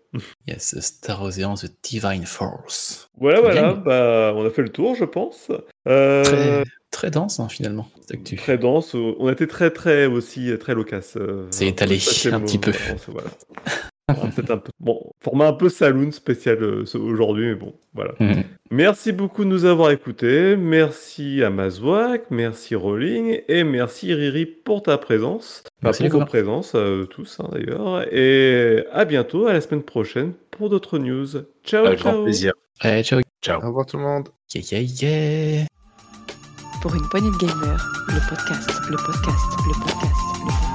Yes, Star Ocean, The Divine Force. Voilà, voilà, bah, on a fait le tour, je pense. Euh, Très, très dense, hein, finalement. Très dense. euh, On été très, très aussi, euh, très loquace. euh, C'est étalé, un mot, petit peu. voilà, un peu. Bon, format un peu saloon spécial euh, aujourd'hui, mais bon, voilà. Mhm. Merci beaucoup de nous avoir écoutés. Merci à Mazouak, merci Rolling et merci Riri pour ta présence. Merci pour vos présences, euh, tous hein, d'ailleurs. Et à bientôt, à la semaine prochaine pour d'autres news. Ciao, Avec ciao. grand plaisir. Allez, ciao. Ciao. Au revoir tout le monde. Yeah, yeah, yeah pour une poignée de gamer, le podcast, le podcast, le podcast, le podcast.